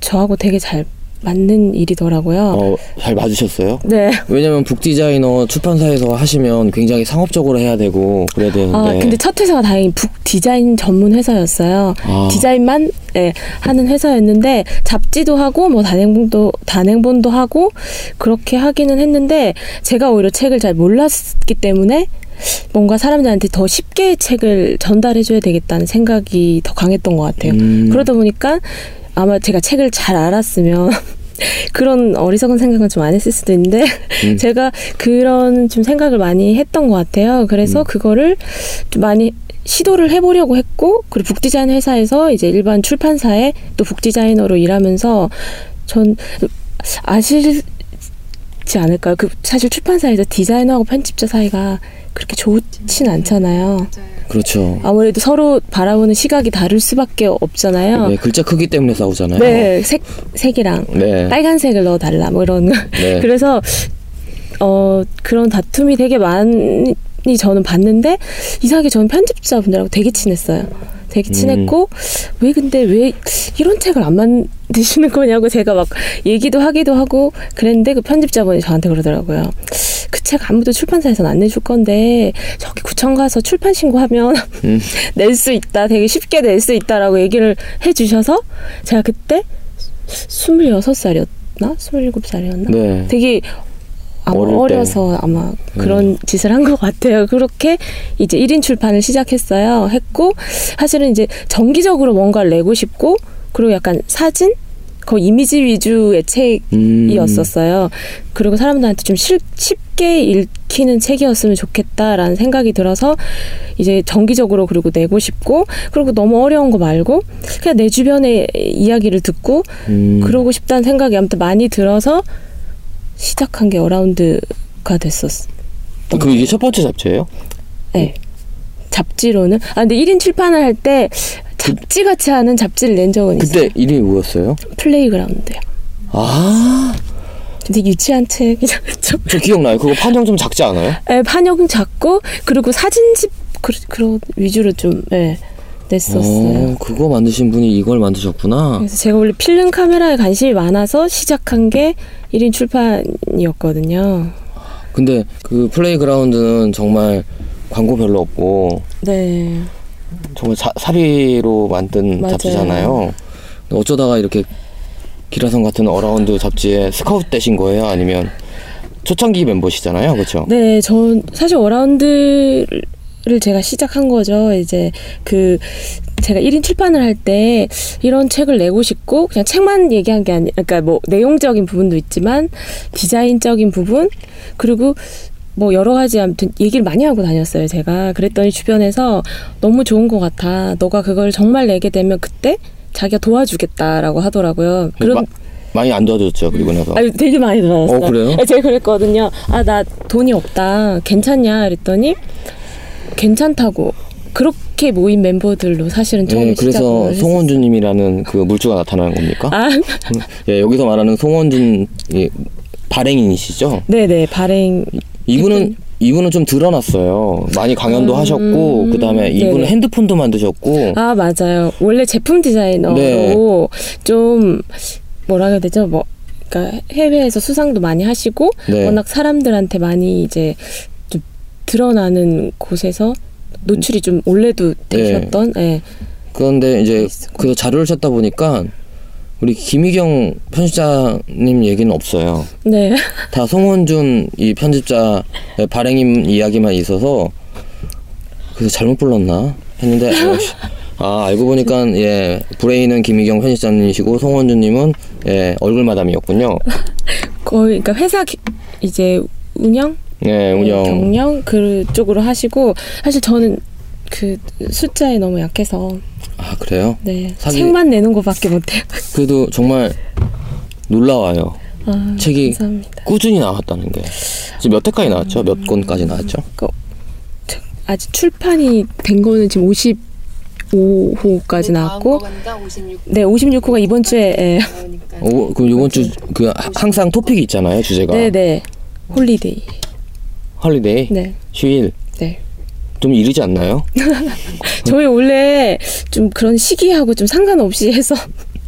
저하고 되게 잘 맞는 일이더라고요. 어, 잘 맞으셨어요? 네. 왜냐면 북디자이너 출판사에서 하시면 굉장히 상업적으로 해야 되고 그래야 되는데. 아, 근데 첫 회사가 다행히 북 디자인 전문 회사였어요. 아. 디자인만 예, 하는 회사였는데 잡지도 하고 뭐 단행본도 단행본도 하고 그렇게 하기는 했는데 제가 오히려 책을 잘 몰랐기 때문에 뭔가 사람들한테 더 쉽게 책을 전달해 줘야 되겠다는 생각이 더 강했던 것 같아요. 음. 그러다 보니까 아마 제가 책을 잘 알았으면 그런 어리석은 생각은 좀 안 했을 수도 있는데 음. 제가 그런 좀 생각을 많이 했던 것 같아요. 그래서 음. 그거를 좀 많이 시도를 해보려고 했고 그리고 북디자인 회사에서 이제 일반 출판사에 또 북디자이너로 일하면서 전 아실 지 않을까요? 그 사실 출판사에서 디자이너하고 편집자 사이가 그렇게 좋진 않잖아요. 그렇죠. 아무래도 서로 바라보는 시각이 다를 수밖에 없잖아요. 네, 글자 크기 때문에 싸우잖아요. 네, 색 색이랑 네. 빨간색을 넣어 달라 뭐 이런 네. 그래서 어 그런 다툼이 되게 많 이 저는 봤는데 이상하게 저는 편집자분들하고 되게 친했어요. 되게 친했고 왜 근데 왜 이런 책을 안 만드시는 거냐고 제가 막 얘기도 하기도 하고 그랬는데 그 편집자분이 저한테 그러더라고요. 그 책 아무도 출판사에서는 안 내줄 건데 저기 구청 가서 출판 신고하면 음. 낼수 있다. 되게 쉽게 낼 수 있다라고 얘기를 해 주셔서 제가 그때 26살이었나? 27살이었나? 네. 되게 어릴 때. 어려서 아마 그런 짓을 한 것 같아요. 그렇게 이제 1인 출판을 시작했어요. 했고 사실은 이제 정기적으로 뭔가를 내고 싶고 그리고 약간 사진 거의 이미지 위주의 음. 책이었었어요. 그리고 사람들한테 좀 쉽- 쉽게 읽히는 책이었으면 좋겠다라는 생각이 들어서 이제 정기적으로 그리고 내고 싶고 그리고 너무 어려운 거 말고 그냥 내 주변의 이야기를 듣고 음. 그러고 싶다는 생각이 아무튼 많이 들어서 시작한 게 어라운드가 됐었어. 그 이게 첫 번째 잡지예요? 네. 잡지로는 아 근데 1인 출판을 할 때 잡지 같이 하는 잡지를 낸 적은 있어요. 그때 이름이 뭐였어요? 플레이그라운드요. 아, 근데 유치한 책이죠. 좀저 기억나요. 그거 판정 좀 작지 않아요? 예, 판형 작고 그리고 사진집 그, 그런 위주로 좀 예, 냈었어요. 어, 그거 만드신 분이 이걸 만드셨구나. 그래서 제가 원래 필름 카메라에 관심이 많아서 시작한 게 1인 출판이었거든요. 근데 그 플레이그라운드는 정말 광고 별로 없고 네. 정말 사, 사비로 만든 맞아요. 잡지잖아요. 어쩌다가 이렇게 기라성 같은 어라운드 잡지에 스카우트 되신 거예요? 아니면 초창기 멤버시잖아요, 그렇죠? 네, 전 사실 어라운드 를 제가 시작한 거죠. 이제 그 제가 1인 출판을 할 때 이런 책을 내고 싶고 그냥 책만 얘기한 게 아니 그러니까 뭐 내용적인 부분도 있지만 디자인적인 부분 그리고 뭐 여러 가지 아무튼 얘기를 많이 하고 다녔어요. 제가 그랬더니 주변에서 너무 좋은 것 같아. 너가 그걸 정말 내게 되면 그때 자기가 도와주겠다라고 하더라고요. 그런 마- 많이 안 도와줬죠, 그리고 나서. 아니 되게 많이 들어왔어요. 어, 그래요? 제가 그랬거든요. 아 나 돈이 없다. 괜찮냐? 그랬더니 괜찮다고. 그렇게 모인 멤버들로 사실은 처음 네, 시작을 그래서. 송원준님이라는 그 물주가 나타나는 겁니까? 아, 예, 여기서 말하는 송원준 이 발행인이시죠? 네네 발행. 이분은 이분은 좀 드러났어요. 많이 강연도 하셨고 그다음에 이분은 음, 네네. 핸드폰도 만드셨고 아 맞아요. 원래 제품 디자이너로 네. 좀 뭐라 해야 되죠? 뭐 그러니까 해외에서 수상도 많이 하시고 네. 워낙 사람들한테 많이 이제 좀 드러나는 곳에서 노출이 좀 원래도 되셨던. 예. 그런데 이제. 그래서 자료를 찾다 보니까 우리 김희경 편집자님 얘기는 없어요. 네. 다 송원준 이 편집자의 발행인 이야기만 있어서 그래서 잘못 불렀나 했는데 아 알고 보니까 예 브레인은 김희경 편집장님이시고 송원주님은 예 얼굴 마담이었군요. 거의 그러니까 회사 기- 이제 운영 예 운영 경영 그쪽으로 하시고 사실 저는 그 숫자에 너무 약해서 아 그래요? 네 사기- 책만 내는 것밖에 못해요. 그래도 정말 놀라워요. 아, 책이 감사합니다. 꾸준히 나왔다는 게 지금 몇 회까지 나왔죠? 몇 권까지 나왔죠? 아직 출판이 된 거는 지금 55호까지 나왔고 네 56호가 이번 주에 예. 오, 그럼 이번 주 그 항상 토픽이 있잖아요 주제가 네네 holiday holiday 네 휴일 네. 좀 이르지 않나요? 저희 원래 좀 그런 시기하고 좀 상관없이 해서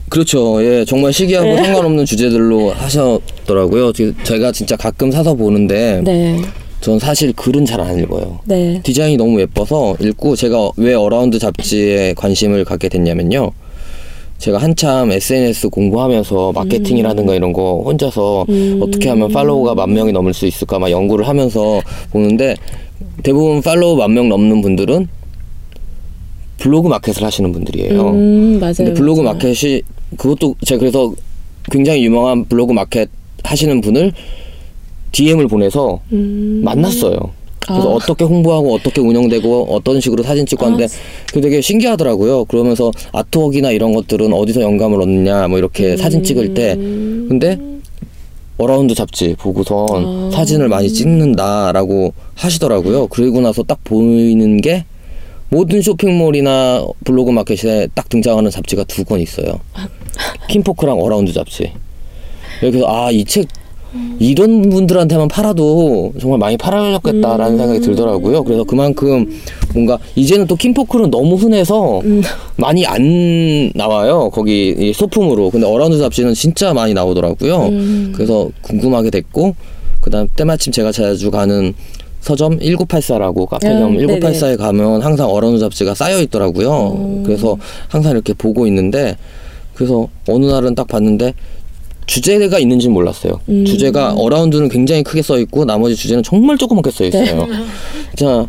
그렇죠. 예, 정말 시기하고 네. 상관없는 주제들로 하셨더라고요. 지- 제가 진짜 가끔 사서 보는데 네 전 사실 글은 잘 안 읽어요. 네. 디자인이 너무 예뻐서 읽고 제가 왜 어라운드 잡지에 관심을 갖게 됐냐면요. 제가 한참 SNS 공부하면서 마케팅이라든가 이런 거 혼자서 음. 어떻게 하면 팔로워가 만 명이 넘을 수 있을까 막 연구를 하면서 보는데 대부분 팔로워 만명 넘는 분들은 블로그 마켓을 하시는 분들이에요. 음 맞아요. 근데 블로그 맞아요. 마켓이 그것도 제가 그래서 굉장히 유명한 블로그 마켓 하시는 분을 DM을 보내서 음. 만났어요. 그래서 아. 어떻게 홍보하고 어떻게 운영되고 어떤 식으로 사진 찍고 하는데 그게 되게 신기하더라고요. 그러면서 아트웍이나 이런 것들은 어디서 영감을 얻느냐 뭐 이렇게 사진 찍을 때 음. 근데 어라운드 잡지 보고선 아. 사진을 많이 찍는다라고 하시더라고요. 그리고 나서 딱 보이는 게 모든 쇼핑몰이나 블로그 마켓에 딱 등장하는 잡지가 두 권 있어요. 킨포크랑 어라운드 잡지. 그래서 아 이 책 이런 분들한테만 팔아도 정말 많이 팔아야겠다라는 생각이 들더라고요. 그래서 그만큼 뭔가 이제는 또 킨포크는 너무 흔해서 많이 안 나와요. 거기 이 소품으로. 근데 어라운드 잡지는 진짜 많이 나오더라고요. 음. 그래서 궁금하게 됐고 그다음 때마침 제가 자주 가는 서점 1984라고 카페점 음, 네네. 1984에 가면 항상 어라운드 잡지가 쌓여 있더라고요. 음. 그래서 항상 이렇게 보고 있는데 그래서 어느 날은 딱 봤는데 주제가 있는지는 몰랐어요. 음. 주제가 어라운드는 굉장히 크게 써 있고 나머지 주제는 정말 조그맣게 써 있어요. 네. 자,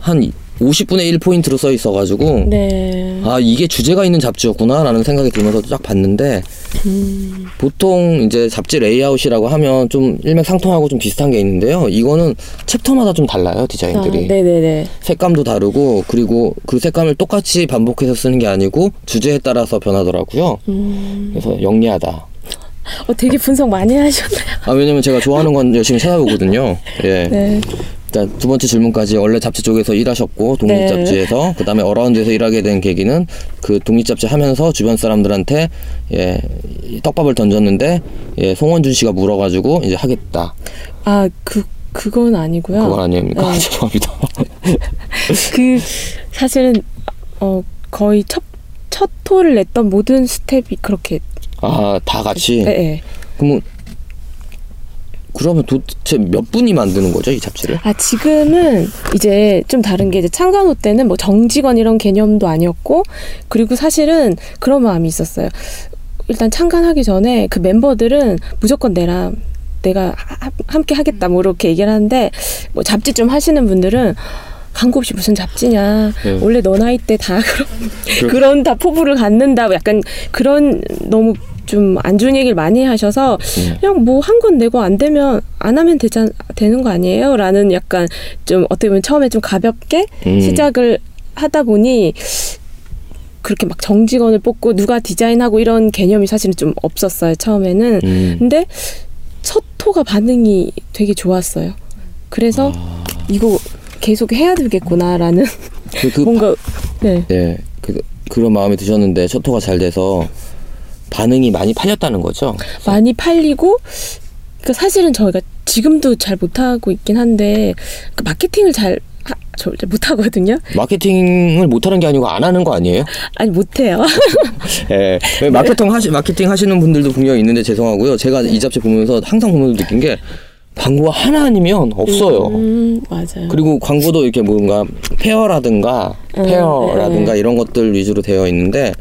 한 50분의 1포인트로 써 있어가지고 네. 아 이게 주제가 있는 잡지였구나라는 생각이 들면서 딱 봤는데 음. 보통 이제 잡지 레이아웃이라고 하면 좀 일맥상통하고 좀 비슷한 게 있는데요. 이거는 챕터마다 좀 달라요 아, 디자인들이. 네네네. 색감도 다르고 그리고 그 색감을 똑같이 반복해서 쓰는 게 아니고 주제에 따라서 변하더라고요. 음. 그래서 영리하다. 어 되게 분석 많이 하셨네요. 아 왜냐면 제가 좋아하는 건 열심히 찾아보거든요. 예. 네. 자, 두 번째 질문까지 원래 잡지 쪽에서 일하셨고 독립 네. 잡지에서 그다음에 어라운드에서 일하게 된 계기는 그 독립 잡지 하면서 주변 사람들한테 예, 이 떡밥을 던졌는데 예, 송원준 씨가 물어 가지고 이제 하겠다. 아 그 그건 아니고요. 그건 아닙니까? 네. 죄송합니다. 그 사실은 어 거의 첫 첫 토를 냈던 모든 스텝이 그렇게 아, 다 같이. 네, 네. 그러면 그러면 도대체 몇 분이 만드는 거죠, 이 잡지를? 아 지금은 이제 좀 다른 게 이제 창간호 때는 뭐 정직원 이런 개념도 아니었고 그리고 사실은 그런 마음이 있었어요. 일단 창간하기 전에 그 멤버들은 무조건 내랑 내가 하- 함께 하겠다 뭐 이렇게 얘기를 하는데 뭐 잡지 좀 하시는 분들은 광고 없이 무슨 잡지냐 네. 원래 너 나이 때 다 그런 그런 다 포부를 갖는다 뭐 약간 그런 너무 좀 안 좋은 얘기를 많이 하셔서 음. 그냥 뭐 한 건 내고 안 되면 안 하면 되자 되는 거 아니에요? 라는 약간 좀 어떻게 보면 처음에 좀 가볍게 음. 시작을 하다 보니 그렇게 막 정직원을 뽑고 누가 디자인하고 이런 개념이 사실은 좀 없었어요 처음에는 음. 근데 첫 토가 반응이 되게 좋았어요 그래서 아. 이거 계속 해야 되겠구나라는 그, 그 뭔가 네 네, 그, 그런 마음이 드셨는데 첫 토가 잘 돼서 반응이 많이 팔렸다는 거죠. 많이 팔리고 그 사실은 저희가 지금도 잘 못하고 있긴 한데 그 마케팅을 잘 하, 저 이제 못하거든요. 마케팅을 못 하는 게 아니고 안 하는 거 아니에요? 아니 못 해요. 예. 마케팅 하시 마케팅 하시는 분들도 분명히 있는데 죄송하고요. 제가 이 잡지 보면서 항상 보면서 느낀 게 광고가 하나 아니면 없어요. 음 맞아요. 그리고 광고도 이렇게 뭔가 페어라든가 음, 페어라든가 네. 이런 것들 위주로 되어 있는데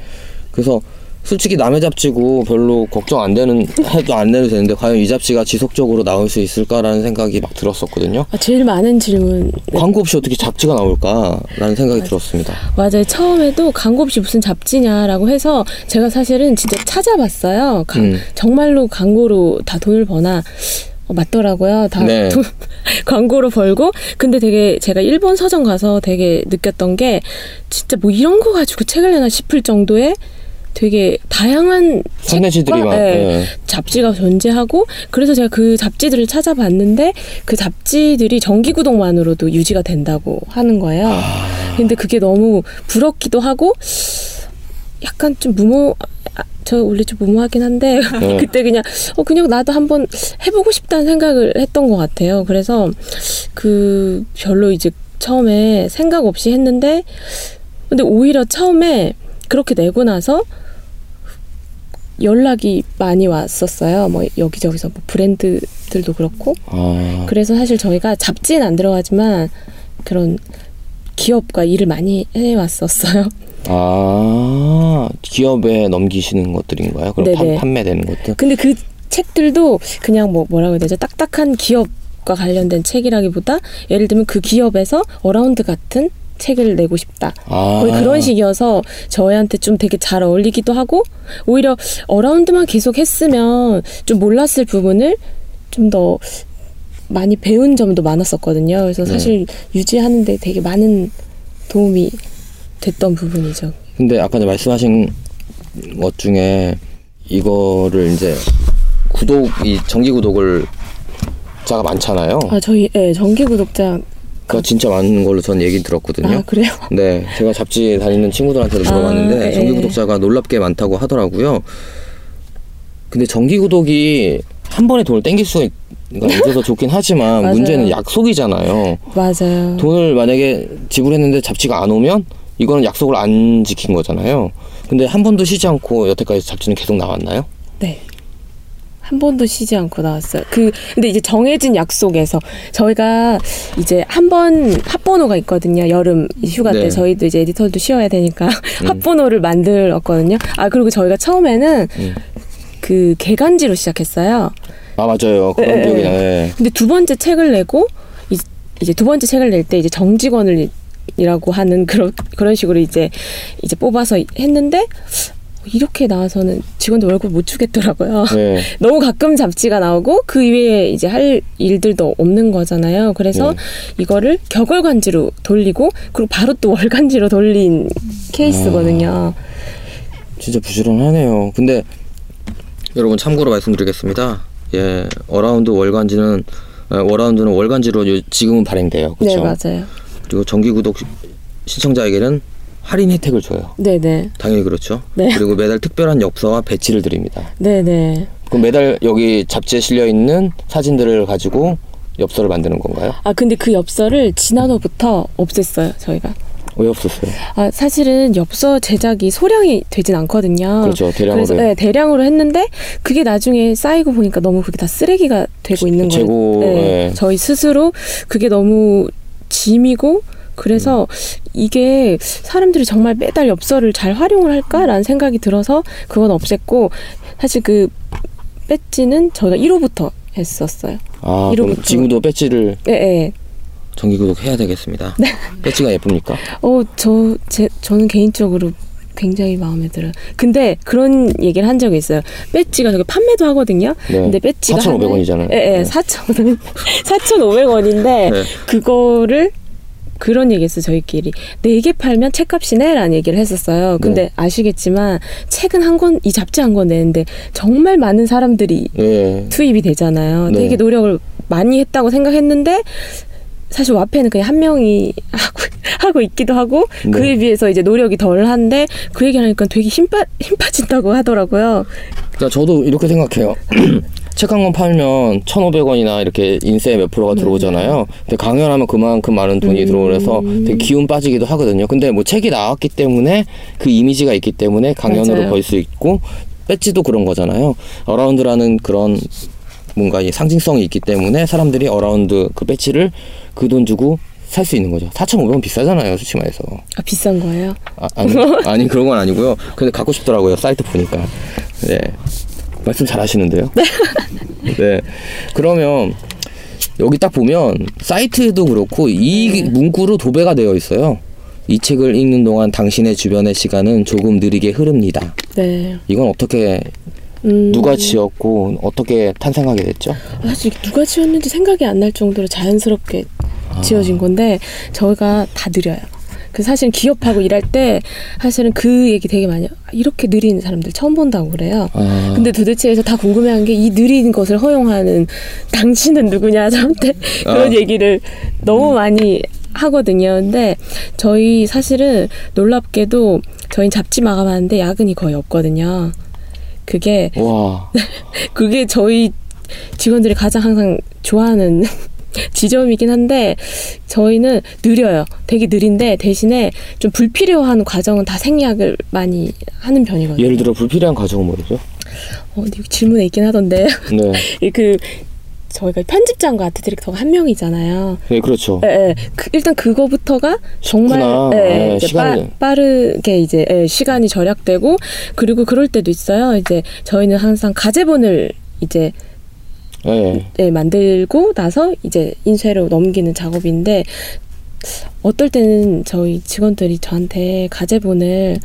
그래서 솔직히 남의 잡지고 별로 걱정 안 되는 해도 안 내도 되는데 과연 이 잡지가 지속적으로 나올 수 있을까라는 생각이 막 들었었거든요. 아, 제일 많은 질문 네. 광고 없이 어떻게 잡지가 나올까라는 생각이 들었습니다. 맞아요. 처음에도 광고 없이 무슨 잡지냐라고 해서 제가 사실은 진짜 찾아봤어요. 가- 음. 정말로 광고로 다 돈을 버나 어, 맞더라고요. 다 네. 돈- 광고로 벌고 근데 되게 제가 일본 서점 가서 되게 느꼈던 게 진짜 뭐 이런 거 가지고 책을 내나 싶을 정도의 되게 다양한 책과, 막 예, 예. 잡지가 존재하고 그래서 제가 그 잡지들을 찾아봤는데 그 잡지들이 정기 구독만으로도 유지가 된다고 하는 거예요. 아. 근데 그게 너무 부럽기도 하고 약간 좀 무모 아, 저 원래 좀 무모하긴 한데 네. 그때 그냥 어 그냥 나도 한번 해보고 싶다는 생각을 했던 것 같아요. 그래서 그 별로 이제 처음에 생각 없이 했는데 근데 오히려 처음에 그렇게 내고 나서 연락이 많이 왔었어요. 뭐 여기저기서 뭐 브랜드들도 그렇고 아, 그래서 사실 저희가 잡지는 안 들어가지만 그런 기업과 일을 많이 해왔었어요. 아 기업에 넘기시는 것들인가요? 그럼 판, 네네. 판 매되는 것들? 근데 그 책들도 그냥 뭐 뭐라고 해야 되죠? 딱딱한 기업 과 관련된 책이라기보다 예를 들면 그 기업에서 어라운드 같은 책을 내고 싶다. 아, 거의 그런 식이어서 저희한테 좀 되게 잘 어울리기도 하고 오히려 어라운드만 계속 했으면 좀 몰랐을 부분을 좀더 많이 배운 점도 많았었거든요. 그래서 네. 사실 유지하는데 되게 많은 도움이 됐던 부분이죠. 근데 아까 말씀하신 것 중에 이거를 이제 구독 이 정기 구독을 자가 많잖아요. 아 저희 예, 정기 구독자 그거 진짜 많은 걸로 전 얘기 들었거든요. 아 그래요? 네, 제가 잡지 다니는 친구들한테도 아, 물어봤는데 예. 정기 구독자가 놀랍게 많다고 하더라고요. 근데 정기 구독이 한 번에 돈을 땡길 수가 있- 있어서 좋긴 하지만. 문제는 약속이잖아요. 맞아요. 돈을 만약에 지불했는데 잡지가 안 오면 이거는 약속을 안 지킨 거잖아요. 근데 한 번도 쉬지 않고 여태까지 잡지는 계속 나왔나요? 네. 한 번도 쉬지 않고 나왔어요. 그 근데 이제 정해진 약속에서 저희가 이제 한 번 합번호가 있거든요. 여름 휴가 네. 때 저희도 이제 에디터도 쉬어야 되니까 합번호를 만들었거든요. 아 그리고 저희가 처음에는 음. 그 개간지로 시작했어요. 아 맞아요. 그런 네, 기억이 네. 나요. 근데 두 번째 책을 내고 이- 이제 두 번째 책을 낼 때 이제 정직원을 이라고 하는 그런 그런 식으로 이제 이제 뽑아서 했는데 이렇게 나와서는 직원들 월급 못 주겠더라고요. 네. 너무 가끔 잡지가 나오고 그 이외에 이제 할 일들도 없는 거잖아요. 그래서 네. 이거를 격월간지로 돌리고 그리고 바로 또 월간지로 돌린 케이스거든요. 진짜 부지런하네요. 근데 여러분 참고로 말씀드리겠습니다. 예, 어라운드 월간지는 어, 어라운드는 월간지로 요- 지금은 발행돼요. 네, 그렇죠? 맞아요. 그리고 정기 구독 시- 신청자에게는 할인 혜택을 줘요. 네, 네. 당연히 그렇죠. 네. 그리고 매달 특별한 엽서와 배지를 드립니다. 네, 네. 그럼 매달 여기 잡지에 실려 있는 사진들을 가지고 엽서를 만드는 건가요? 아, 근데 그 엽서를 지난호부터 없앴어요, 저희가. 왜 없었어요? 아, 사실은 엽서 제작이 소량이 되진 않거든요. 그렇죠. 대량으로. 그래서 네, 대량으로 했는데 그게 나중에 쌓이고 보니까 너무 그게 다 쓰레기가 되고 있는 거예요. 재고, 네, 예. 저희 스스로 그게 너무 짐이고 그래서 이게 사람들이 정말 매달 엽서를 잘 활용을 할까라는 생각이 들어서 그건 없앴고 사실 그 배지는 저희가 1호부터 했었어요. 아, 그럼 이로부터. 지금도 배지를 예, 예. 정기 구독 해야 되겠습니다. 네. 배지가 예쁩니까? 어, 저, 제, 저는 개인적으로 굉장히 마음에 들어요. 근데 그런 얘기를 한 적이 있어요. 배지가 저기 판매도 하거든요. 네. 근데 배지가 4,500원 이잖아요. 예, 예, 네. 4,500원. 4,500원인데 네. 그거를 그런 얘기 했어요, 저희끼리. 네 개 팔면 책값이네? 라는 얘기를 했었어요. 근데 네. 아시겠지만, 책은 한 권, 이 잡지 한 권 내는데 정말 많은 사람들이 예. 투입이 되잖아요. 네. 되게 노력을 많이 했다고 생각했는데 사실 와페는 그냥 한 명이 하고 하고 있기도 하고 네. 그에 비해서 이제 노력이 덜한데 그 얘기하니까 되게 힘 빠 힘 빠진다고 하더라고요. 그러니까 저도 이렇게 생각해요. 책 한 권 팔면 1,500원이나 이렇게 인세 몇 프로가 들어오잖아요. 근데 강연하면 그만큼 많은 돈이 들어오면서 되게 기운 빠지기도 하거든요. 근데 뭐 책이 나왔기 때문에 그 이미지가 있기 때문에 강연으로. 벌 수 있고 배지도 그런 거잖아요. 어라운드라는 그런 뭔가 이 상징성이 있기 때문에 사람들이 어라운드 그 배지를 그 돈 주고 살 수 있는 거죠. 4,500원 비싸잖아요, 솔직히 말해서. 아 비싼 거예요? 아, 아니, 아니 그런 건 아니고요. 근데 갖고 싶더라고요, 사이트 보니까. 네. 말씀 잘 하시는데요. 네. 그러면 여기 딱 보면 사이트도 그렇고 이 문구로 도배가 되어 있어요. 이 책을 읽는 동안 당신의 주변의 시간은 조금 느리게 흐릅니다. 네. 이건 어떻게 음, 누가 지었고 어떻게 탄생하게 됐죠? 사실 누가 지었는지 생각이 안 날 정도로 자연스럽게 지어진 건데 저희가 다 느려요. 그 사실 기업하고 일할 때 사실은 그 얘기 되게 많이. 아, 이렇게 느린 사람들 처음 본다고 그래요. 아, 근데 도대체에서 다 궁금해한 게 이 느린 것을 허용하는 당신은 누구냐 저한테 그런 아. 얘기를 너무 많이 하거든요. 근데 저희 사실은 놀랍게도 저희 잡지 마감하는데 야근이 거의 없거든요. 그게 와, 그게 저희 직원들이 가장 항상 좋아하는 지점이긴 한데 저희는 느려요. 되게 느린데 대신에 좀 불필요한 과정은 다 생략을 많이 하는 편이거든요. 예를 들어 불필요한 과정은 뭐죠? 어, 질문에 있긴 하던데 네, 이그 저희가 편집장과 아트 디렉터가 한 명이잖아요. 네 그렇죠. 예, 예. 그, 일단 그거부터가 정말. 예, 예, 시간이- 빠, 르게 이제 예, 시간이 절약되고 그리고 그럴 때도 있어요. 이제 저희는 항상 가제본을 이제 네, 예, 만들고 나서 이제 인쇄로 넘기는 작업인데 어떨 때는 저희 직원들이 저한테 가제본을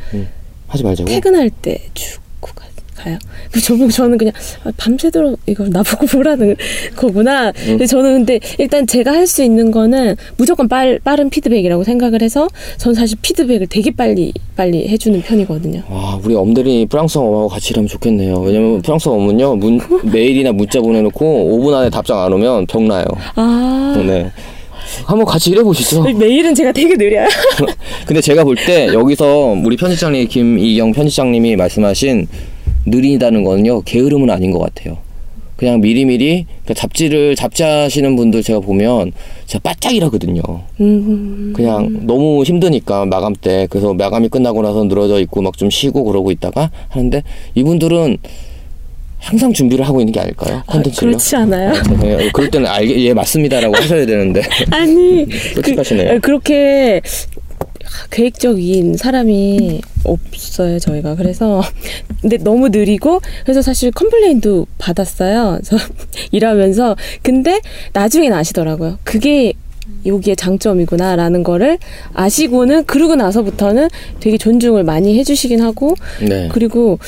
하지 말자고. 퇴근할 때 주고 가, 가요. 그 저보고 저는 그냥 아, 밤새도록 이걸 나보고 보라는 거구나. 근데 저는 근데 일단 제가 할 수 있는 거는 무조건 빨, 빠른 피드백이라고 생각을 해서 저는 사실 피드백을 되게 빨리 빨리 해주는 편이거든요. 와, 우리 엄들이 프랑스어 엄하고 같이 일하면 좋겠네요. 왜냐면 프랑스어 엄은요, 문, 메일이나 문자 보내놓고 5분 안에 답장 안 오면 병나요. 아 네. 한번 같이 일해보시죠. 메일은 제가 되게 느려요. 근데 제가 볼 때 여기서 우리 편집장님, 김이경 편집장님이 말씀하신 느리다는 거는요, 게으름은 아닌 것 같아요. 그냥 미리미리 그러니까 잡지를 잡지하시는 분들 제가 보면 진짜 바짝 일하거든요. 음, 그냥 너무 힘드니까 마감 때 그래서 마감이 끝나고 나서 늘어져 있고 막 좀 쉬고 그러고 있다가 하는데 이분들은 항상 준비를 하고 있는 게 아닐까요? 아, 컨텐츠를. 그렇지 않아요? 네, 그럴 때는 알게 예 맞습니다라고 하셔야 되는데 아니. 그, 그렇게 계획적인 사람이 없어요 저희가. 그래서 근데 너무 느리고 그래서 사실 컴플레인도 받았어요. 저 일하면서. 근데 나중엔 아시더라고요. 그게 여기에 장점이구나라는 거를 아시고는 그러고 나서부터는 되게 존중을 많이 해주시긴 하고 네. 그리고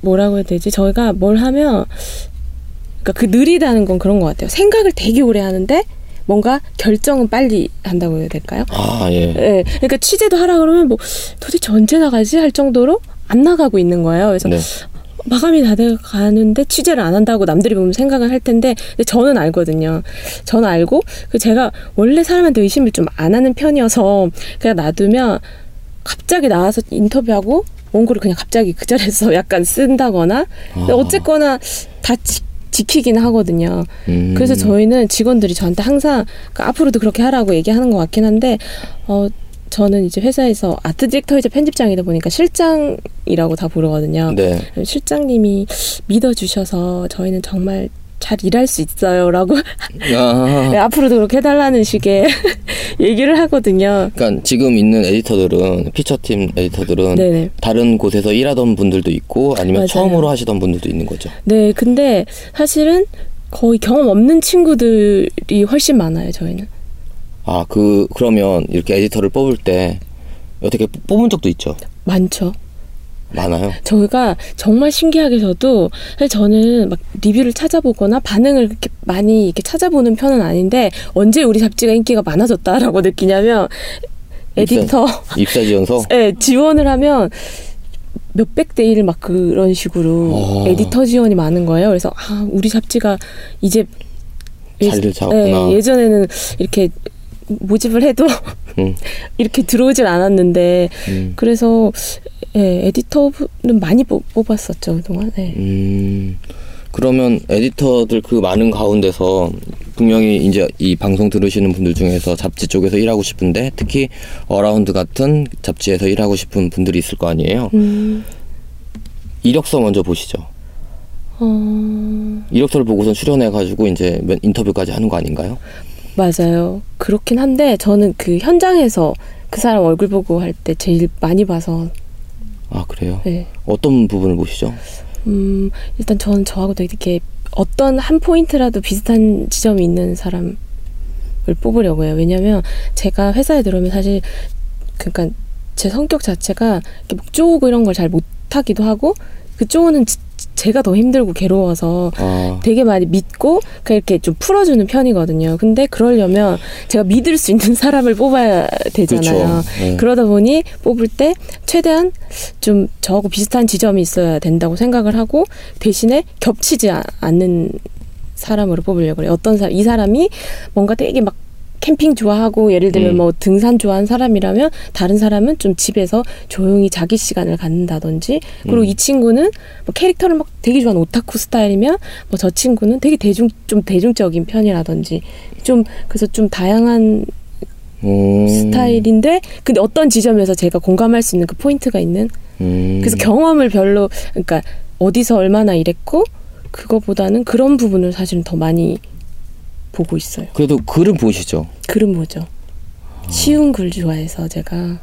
뭐라고 해야 되지? 저희가 뭘 하면 그러니까 그 느리다는 건 그런 것 같아요. 생각을 되게 오래 하는데 뭔가 결정은 빨리 한다고 해야 될까요? 아 예. 예, 그러니까 취재도 하라 그러면 뭐 도대체 언제 나가지 할 정도로 안 나가고 있는 거예요. 그래서 네. 마감이 다 돼 가는데 취재를 안 한다고 남들이 보면 생각을 할 텐데 근데 저는 알거든요. 저는 알고 그 제가 원래 사람한테 의심을 좀 안 하는 편이어서 그냥 놔두면 갑자기 나와서 인터뷰하고 원고를 그냥 갑자기 그 자리에서 약간 쓴다거나 아. 어쨌거나 다 지, 지키긴 하거든요. 음. 그래서 저희는 직원들이 저한테 항상 그 앞으로도 그렇게 하라고 얘기하는 것 같긴 한데 어 저는 이제 회사에서 아트 디렉터이자 편집장이다 보니까 실장이라고 다 부르거든요. 네. 실장님이 믿어주셔서 저희는 정말 잘 일할 수 있어요라고 아. 네, 앞으로도 그렇게 해달라는 식의 얘기를 하거든요. 그러니까 지금 있는 에디터들은 피처팀 에디터들은 네네. 다른 곳에서 일하던 분들도 있고 아니면 맞아요. 처음으로 하시던 분들도 있는 거죠. 네, 근데 사실은 거의 경험 없는 친구들이 훨씬 많아요. 저희는. 아 그 그러면 이렇게 에디터를 뽑을 때 어떻게 뽑은 적도 있죠? 많죠. 많아요. 저희가 정말 신기하게서도 사실 저는 막 리뷰를 찾아보거나 반응을 이렇게 많이 이렇게 찾아보는 편은 아닌데 언제 우리 잡지가 인기가 많아졌다라고 느끼냐면 에디터 입사 지원서. 예, 지원을 하면 몇백 대 일 막 그런 식으로 어. 에디터 지원이 많은 거예요. 그래서 아, 우리 잡지가 이제 자리를 잡았구나. 예, 예전에는 이렇게 모집을 해도 음. 이렇게 들어오질 않았는데 음. 그래서 예, 에디터는 많이 뽑, 뽑았었죠 그동안. 예. 음, 그러면 에디터들 그 많은 가운데서 분명히 이제 이 방송 들으시는 분들 중에서 잡지 쪽에서 일하고 싶은데 특히 어라운드 같은 잡지에서 일하고 싶은 분들이 있을 거 아니에요. 음, 이력서 먼저 보시죠. 어, 이력서를 보고선 출연해가지고 이제 몇- 인터뷰까지 하는 거 아닌가요? 맞아요. 그렇긴 한데 저는 그 현장에서 그 사람 얼굴 보고 할 때 제일 많이 봐서 아 그래요? 네. 어떤 부분을 보시죠? 음, 일단 저는 저하고 되게 이렇게 어떤 한 포인트라도 비슷한 지점이 있는 사람을 뽑으려고 해요. 왜냐면 제가 회사에 들어오면 사실 그러니까 제 성격 자체가 이렇게 막 쪼고 이런 걸 잘 못하기도 하고 그 쪼는 지- 제가 더 힘들고 괴로워서 아 되게 많이 믿고 그냥 이렇게 좀 풀어주는 편이거든요. 근데 그러려면 제가 믿을 수 있는 사람을 뽑아야 되잖아요. 그렇죠. 네. 그러다 보니 뽑을 때 최대한 좀 저하고 비슷한 지점이 있어야 된다고 생각을 하고 대신에 겹치지 아- 않는 사람으로 뽑으려고 그래요. 어떤 사람, 이 사람이 뭔가 되게 막 캠핑 좋아하고 예를 들면 음. 뭐 등산 좋아하는 사람이라면 다른 사람은 좀 집에서 조용히 자기 시간을 갖는다든지 그리고 음. 이 친구는 뭐 캐릭터를 막 되게 좋아하는 오타쿠 스타일이면 뭐 저 친구는 되게 대중 좀 대중적인 편이라든지 좀 그래서 좀 다양한 음, 스타일인데 근데 어떤 지점에서 제가 공감할 수 있는 그 포인트가 있는 음. 그래서 경험을 별로 그러니까 어디서 얼마나 일했고 그거보다는 그런 부분을 사실은 더 많이 보고 있어요. 그래도 글은 보시죠. 글은 뭐죠? 쉬운 글 좋아해서 제가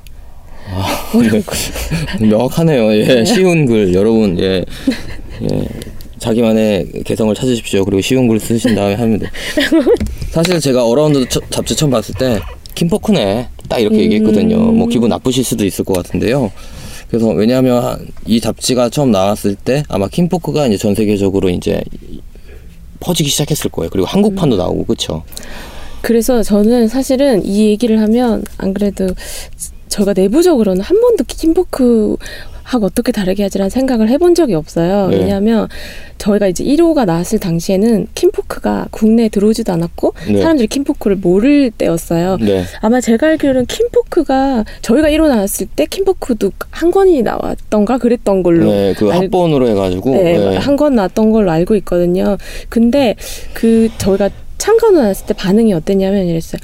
어려운 글. 명확하네요. 예, 쉬운 글 여러분 예, 예, 자기만의 개성을 찾으십시오. 그리고 쉬운 글 쓰신 다음에 하면 돼. 사실 제가 어라운드 처- 잡지 처음 봤을 때 킨포크네 딱 이렇게 얘기했거든요. 뭐 기분 나쁘실 수도 있을 것 같은데요. 그래서 왜냐하면 한- 이 잡지가 처음 나왔을 때 아마 킨포크가 이제 전 세계적으로 이제 퍼지기 시작했을 거예요. 그리고 한국판도 나오고 그렇죠. 그래서 저는 사실은 이 얘기를 하면 안 그래도 저희가 내부적으로는 한 번도 킨포크 하고 어떻게 다르게 하지라는 생각을 해본 적이 없어요. 네. 왜냐하면 저희가 이제 1호가 나왔을 당시에는 킨포크가 국내에 들어오지도 않았고 네. 사람들이 킨포크를 모를 때였어요. 네. 아마 제가 알기로는 킨포크가 저희가 1호 나왔을 때 킨포크도 한 권이 나왔던가 그랬던 걸로 네, 그 알- 합본으로 해가지고 네, 네. 한 권 나왔던 걸로 알고 있거든요. 근데 그 저희가 참가로 나왔을 때 반응이 어땠냐면 이랬어요.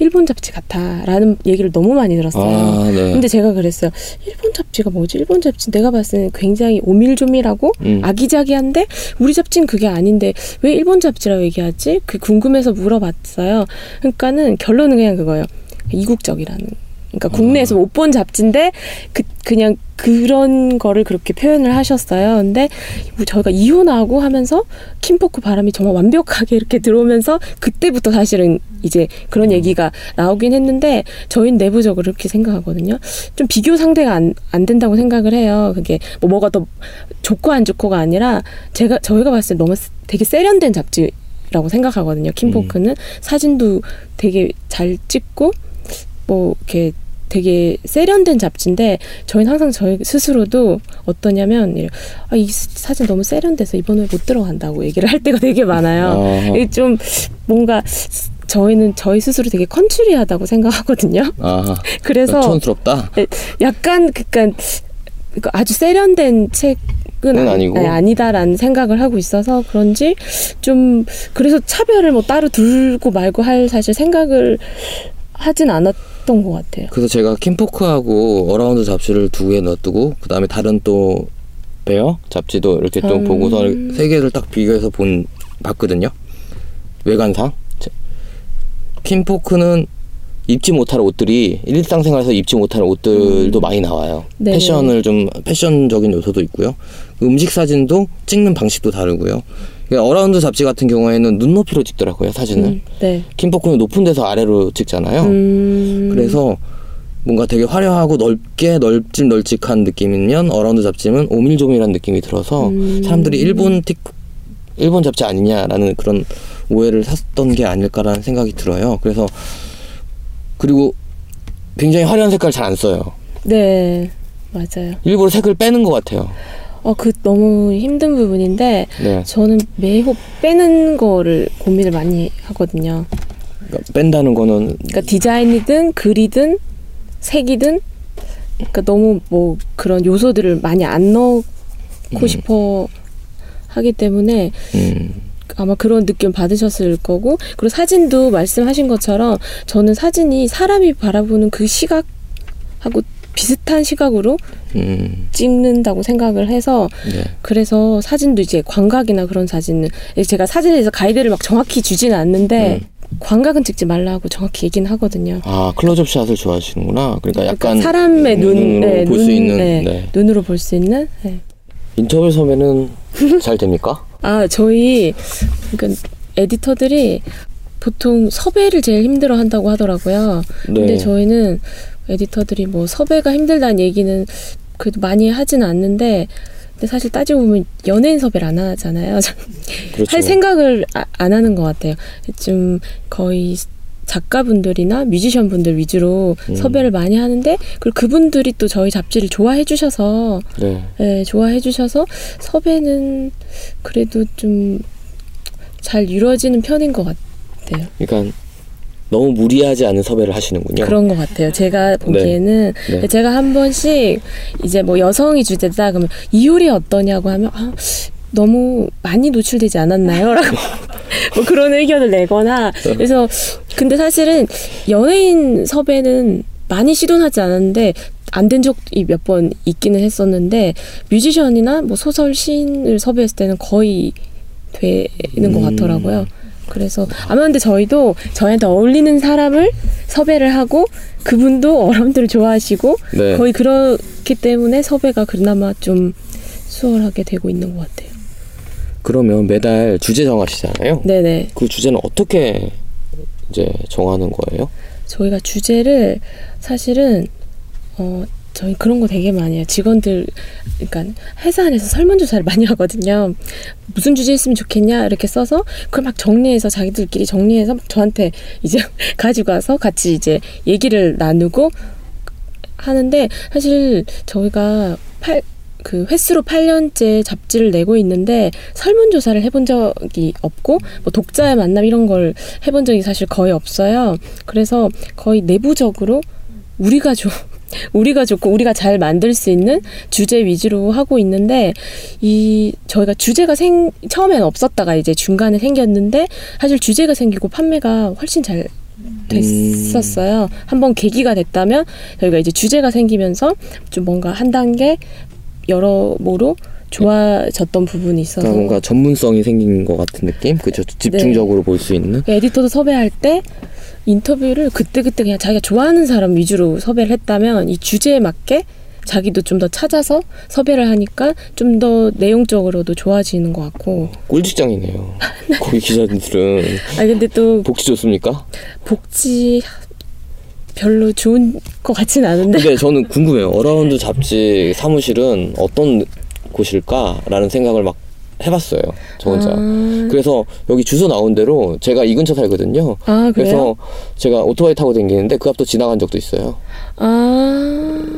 일본 잡지 같아라는 얘기를 너무 많이 들었어요. 아, 네. 근데 제가 그랬어요. 일본 잡지가 뭐지? 일본 잡지 내가 봤을 때는 굉장히 오밀조밀하고 음. 아기자기한데 우리 잡지는 그게 아닌데 왜 일본 잡지라고 얘기하지? 그 궁금해서 물어봤어요. 그러니까는 결론은 그냥 그거예요. 이국적이라는. 그러니까 국내에서 못 본 잡지인데 그 그냥 그런 거를 그렇게 표현을 하셨어요. 근데 저희가 이호 하고 하면서 Kinfolk 바람이 정말 완벽하게 이렇게 들어오면서 그때부터 사실은 이제 그런 얘기가 나오긴 했는데 저희는 내부적으로 이렇게 생각하거든요. 좀 비교 상대가 안, 안 된다고 생각을 해요. 그게 뭐 뭐가 더 좋고 안 좋고가 아니라 제가 저희가 봤을 때 너무 세- 되게 세련된 잡지라고 생각하거든요. Kinfolk는 사진도 되게 잘 찍고 뭐 이렇게 되게 세련된 잡지인데 저희는 항상 저희 스스로도 어떠냐면 아, 이 사진 너무 세련돼서 이번에 못 들어간다고 얘기를 할 때가 되게 많아요. 이게 좀 뭔가 저희는 저희 스스로 되게 컨츄리하다고 생각하거든요. 아, 그래서 촌스럽다. 약간 그니까 아주 세련된 책은 그건 아니고. 네, 아니다라는 생각을 하고 있어서 그런지 좀 그래서 차별을 뭐 따로 두고 말고 할 사실 생각을 하진 않았던 것 같아요. 그래서 제가 Kinfolk하고 Around 잡지를 두개 놔두고 그 다음에 다른 또 Bear 잡지도 이렇게 좀 음. 보고서 세 개를 딱 비교해서 본 봤거든요. 외관상 제- Kinfolk는 입지 못할 옷들이 일상생활에서 입지 못할 옷들도 많이 나와요. 음. 네. 패션을 좀 패션적인 요소도 있고요. 그 음식 사진도 찍는 방식도 다르고요. 그러니까 Around 잡지 같은 경우에는 눈높이로 찍더라고요 사진을. 음, 네. Kinfolk는 높은 데서 아래로 찍잖아요. 음, 그래서 뭔가 되게 화려하고 넓게 널찍널찍한 느낌이면 Around 잡지는 오밀조밀한 느낌이 들어서 음. 사람들이 일본 틱 일본 잡지 아니냐라는 그런 오해를 샀던 게 아닐까라는 생각이 들어요. 그래서 그리고 굉장히 화려한 색깔 잘 안 써요. 네. 맞아요. 일부러 색을 빼는 것 같아요. 어, 그 너무 힘든 부분인데 네, 저는 매호 빼는 거를 고민을 많이 하거든요. 그러니까 뺀다는 거는 그러니까 디자인이든 글이든 색이든 그러니까 너무 뭐 그런 요소들을 많이 안 넣고 음. 싶어 하기 때문에 음, 아마 그런 느낌 받으셨을 거고 그리고 사진도 말씀하신 것처럼 저는 사진이 사람이 바라보는 그 시각하고 비슷한 시각으로 음, 찍는다고 생각을 해서 네, 그래서 사진도 이제 광각이나 그런 사진은 제가 사진에서 가이드를 막 정확히 주지는 않는데 광각은 찍지 말라고 정확히 얘기는 하거든요. 아 클로즈업 샷을 좋아하시는구나. 그러니까 약간 사람의 눈, 눈으로 네, 볼수 눈, 있는 네, 네. 눈으로 볼 수 있는. 네. 인터뷰 서면은 잘 됩니까? 아 저희 그러니까 에디터들이 보통 섭외를 제일 힘들어 한다고 하더라고요. 네. 근데 저희는 에디터들이 뭐 섭외가 힘들다는 얘기는 그래도 많이 하지는 않는데 근데 사실 따지고 보면 연예인 섭외를 안 하잖아요. 그렇죠. 할 생각을 아- 안 하는 것 같아요. 좀 거의 작가분들이나 뮤지션 분들 위주로 음. 섭외를 많이 하는데 그리고 그분들이 또 저희 잡지를 좋아해 주셔서 네. 네, 좋아해 주셔서 섭외는 그래도 좀 잘 이루어지는 편인 것 같아요. 그러니까 너무 무리하지 않은 섭외를 하시는군요. 그런 것 같아요. 제가 보기에는 네. 제가 한 번씩 이제 뭐 여성이 주제다 그러면 이효리 어떠냐고 하면 아, 너무 많이 노출되지 않았나요? 라고 뭐 그런 의견을 내거나 그래서 근데 사실은 연예인 섭외는 많이 시도하지 않았는데 안 된 적이 몇 번 있기는 했었는데 뮤지션이나 뭐 소설 시인을 섭외했을 때는 거의 되는 것 음. 같더라고요. 그래서 아마 근데 저희도 저희한테 어울리는 사람을 섭외를 하고 그분도 어람들을 좋아하시고 네. 거의 그렇기 때문에 섭외가 그나마 좀 수월하게 되고 있는 것 같아요. 그러면 매달 주제 정하시잖아요. 네네. 그 주제는 어떻게 이제 정하는 거예요? 저희가 주제를 사실은 어 저희 그런 거 되게 많이 해요. 직원들 그러니까 회사 안에서 설문조사를 많이 하거든요. 무슨 주제 있으면 좋겠냐 이렇게 써서 그걸 막 정리해서 자기들끼리 정리해서 막 저한테 이제 가지고 와서 같이 이제 얘기를 나누고 하는데 사실 저희가 팔 그 횟수로 8년째 잡지를 내고 있는데 설문조사를 해본 적이 없고 뭐 독자의 만남 이런 걸 해본 적이 사실 거의 없어요. 그래서 거의 내부적으로 우리가 좋 우리가 좋고 우리가 잘 만들 수 있는 주제 위주로 하고 있는데 이 저희가 주제가 생 처음에는 없었다가 이제 중간에 생겼는데 사실 주제가 생기고 판매가 훨씬 잘 됐었어요. 한번 계기가 됐다면 저희가 이제 주제가 생기면서 좀 뭔가 한 단계 여러모로 좋아졌던 부분이 있어서 그러니까 뭔가 전문성이 생긴 것 같은 느낌? 그죠? 네. 집중적으로 볼수 있는? 그 에디터도 섭외할 때 인터뷰를 그때 그때 그냥 자기가 좋아하는 사람 위주로 섭외를 했다면 이 주제에 맞게 자기도 좀 더 찾아서 섭외를 하니까 좀 더 내용적으로도 좋아지는 것 같고 꿀직장이네요. 거기 기자들은 아 근데 또 복지 좋습니까? 복지 별로 좋은 것 같진 않은데 근데 저는 궁금해요. Around 잡지 사무실은 어떤 곳일까라는 생각을 막 해봤어요. 저 혼자. 아, 그래서 여기 주소 나온 대로 제가 이 근처 살거든요. 아 그래요? 그래서 제가 오토바이 타고 다니는데 그 앞도 지나간 적도 있어요. 아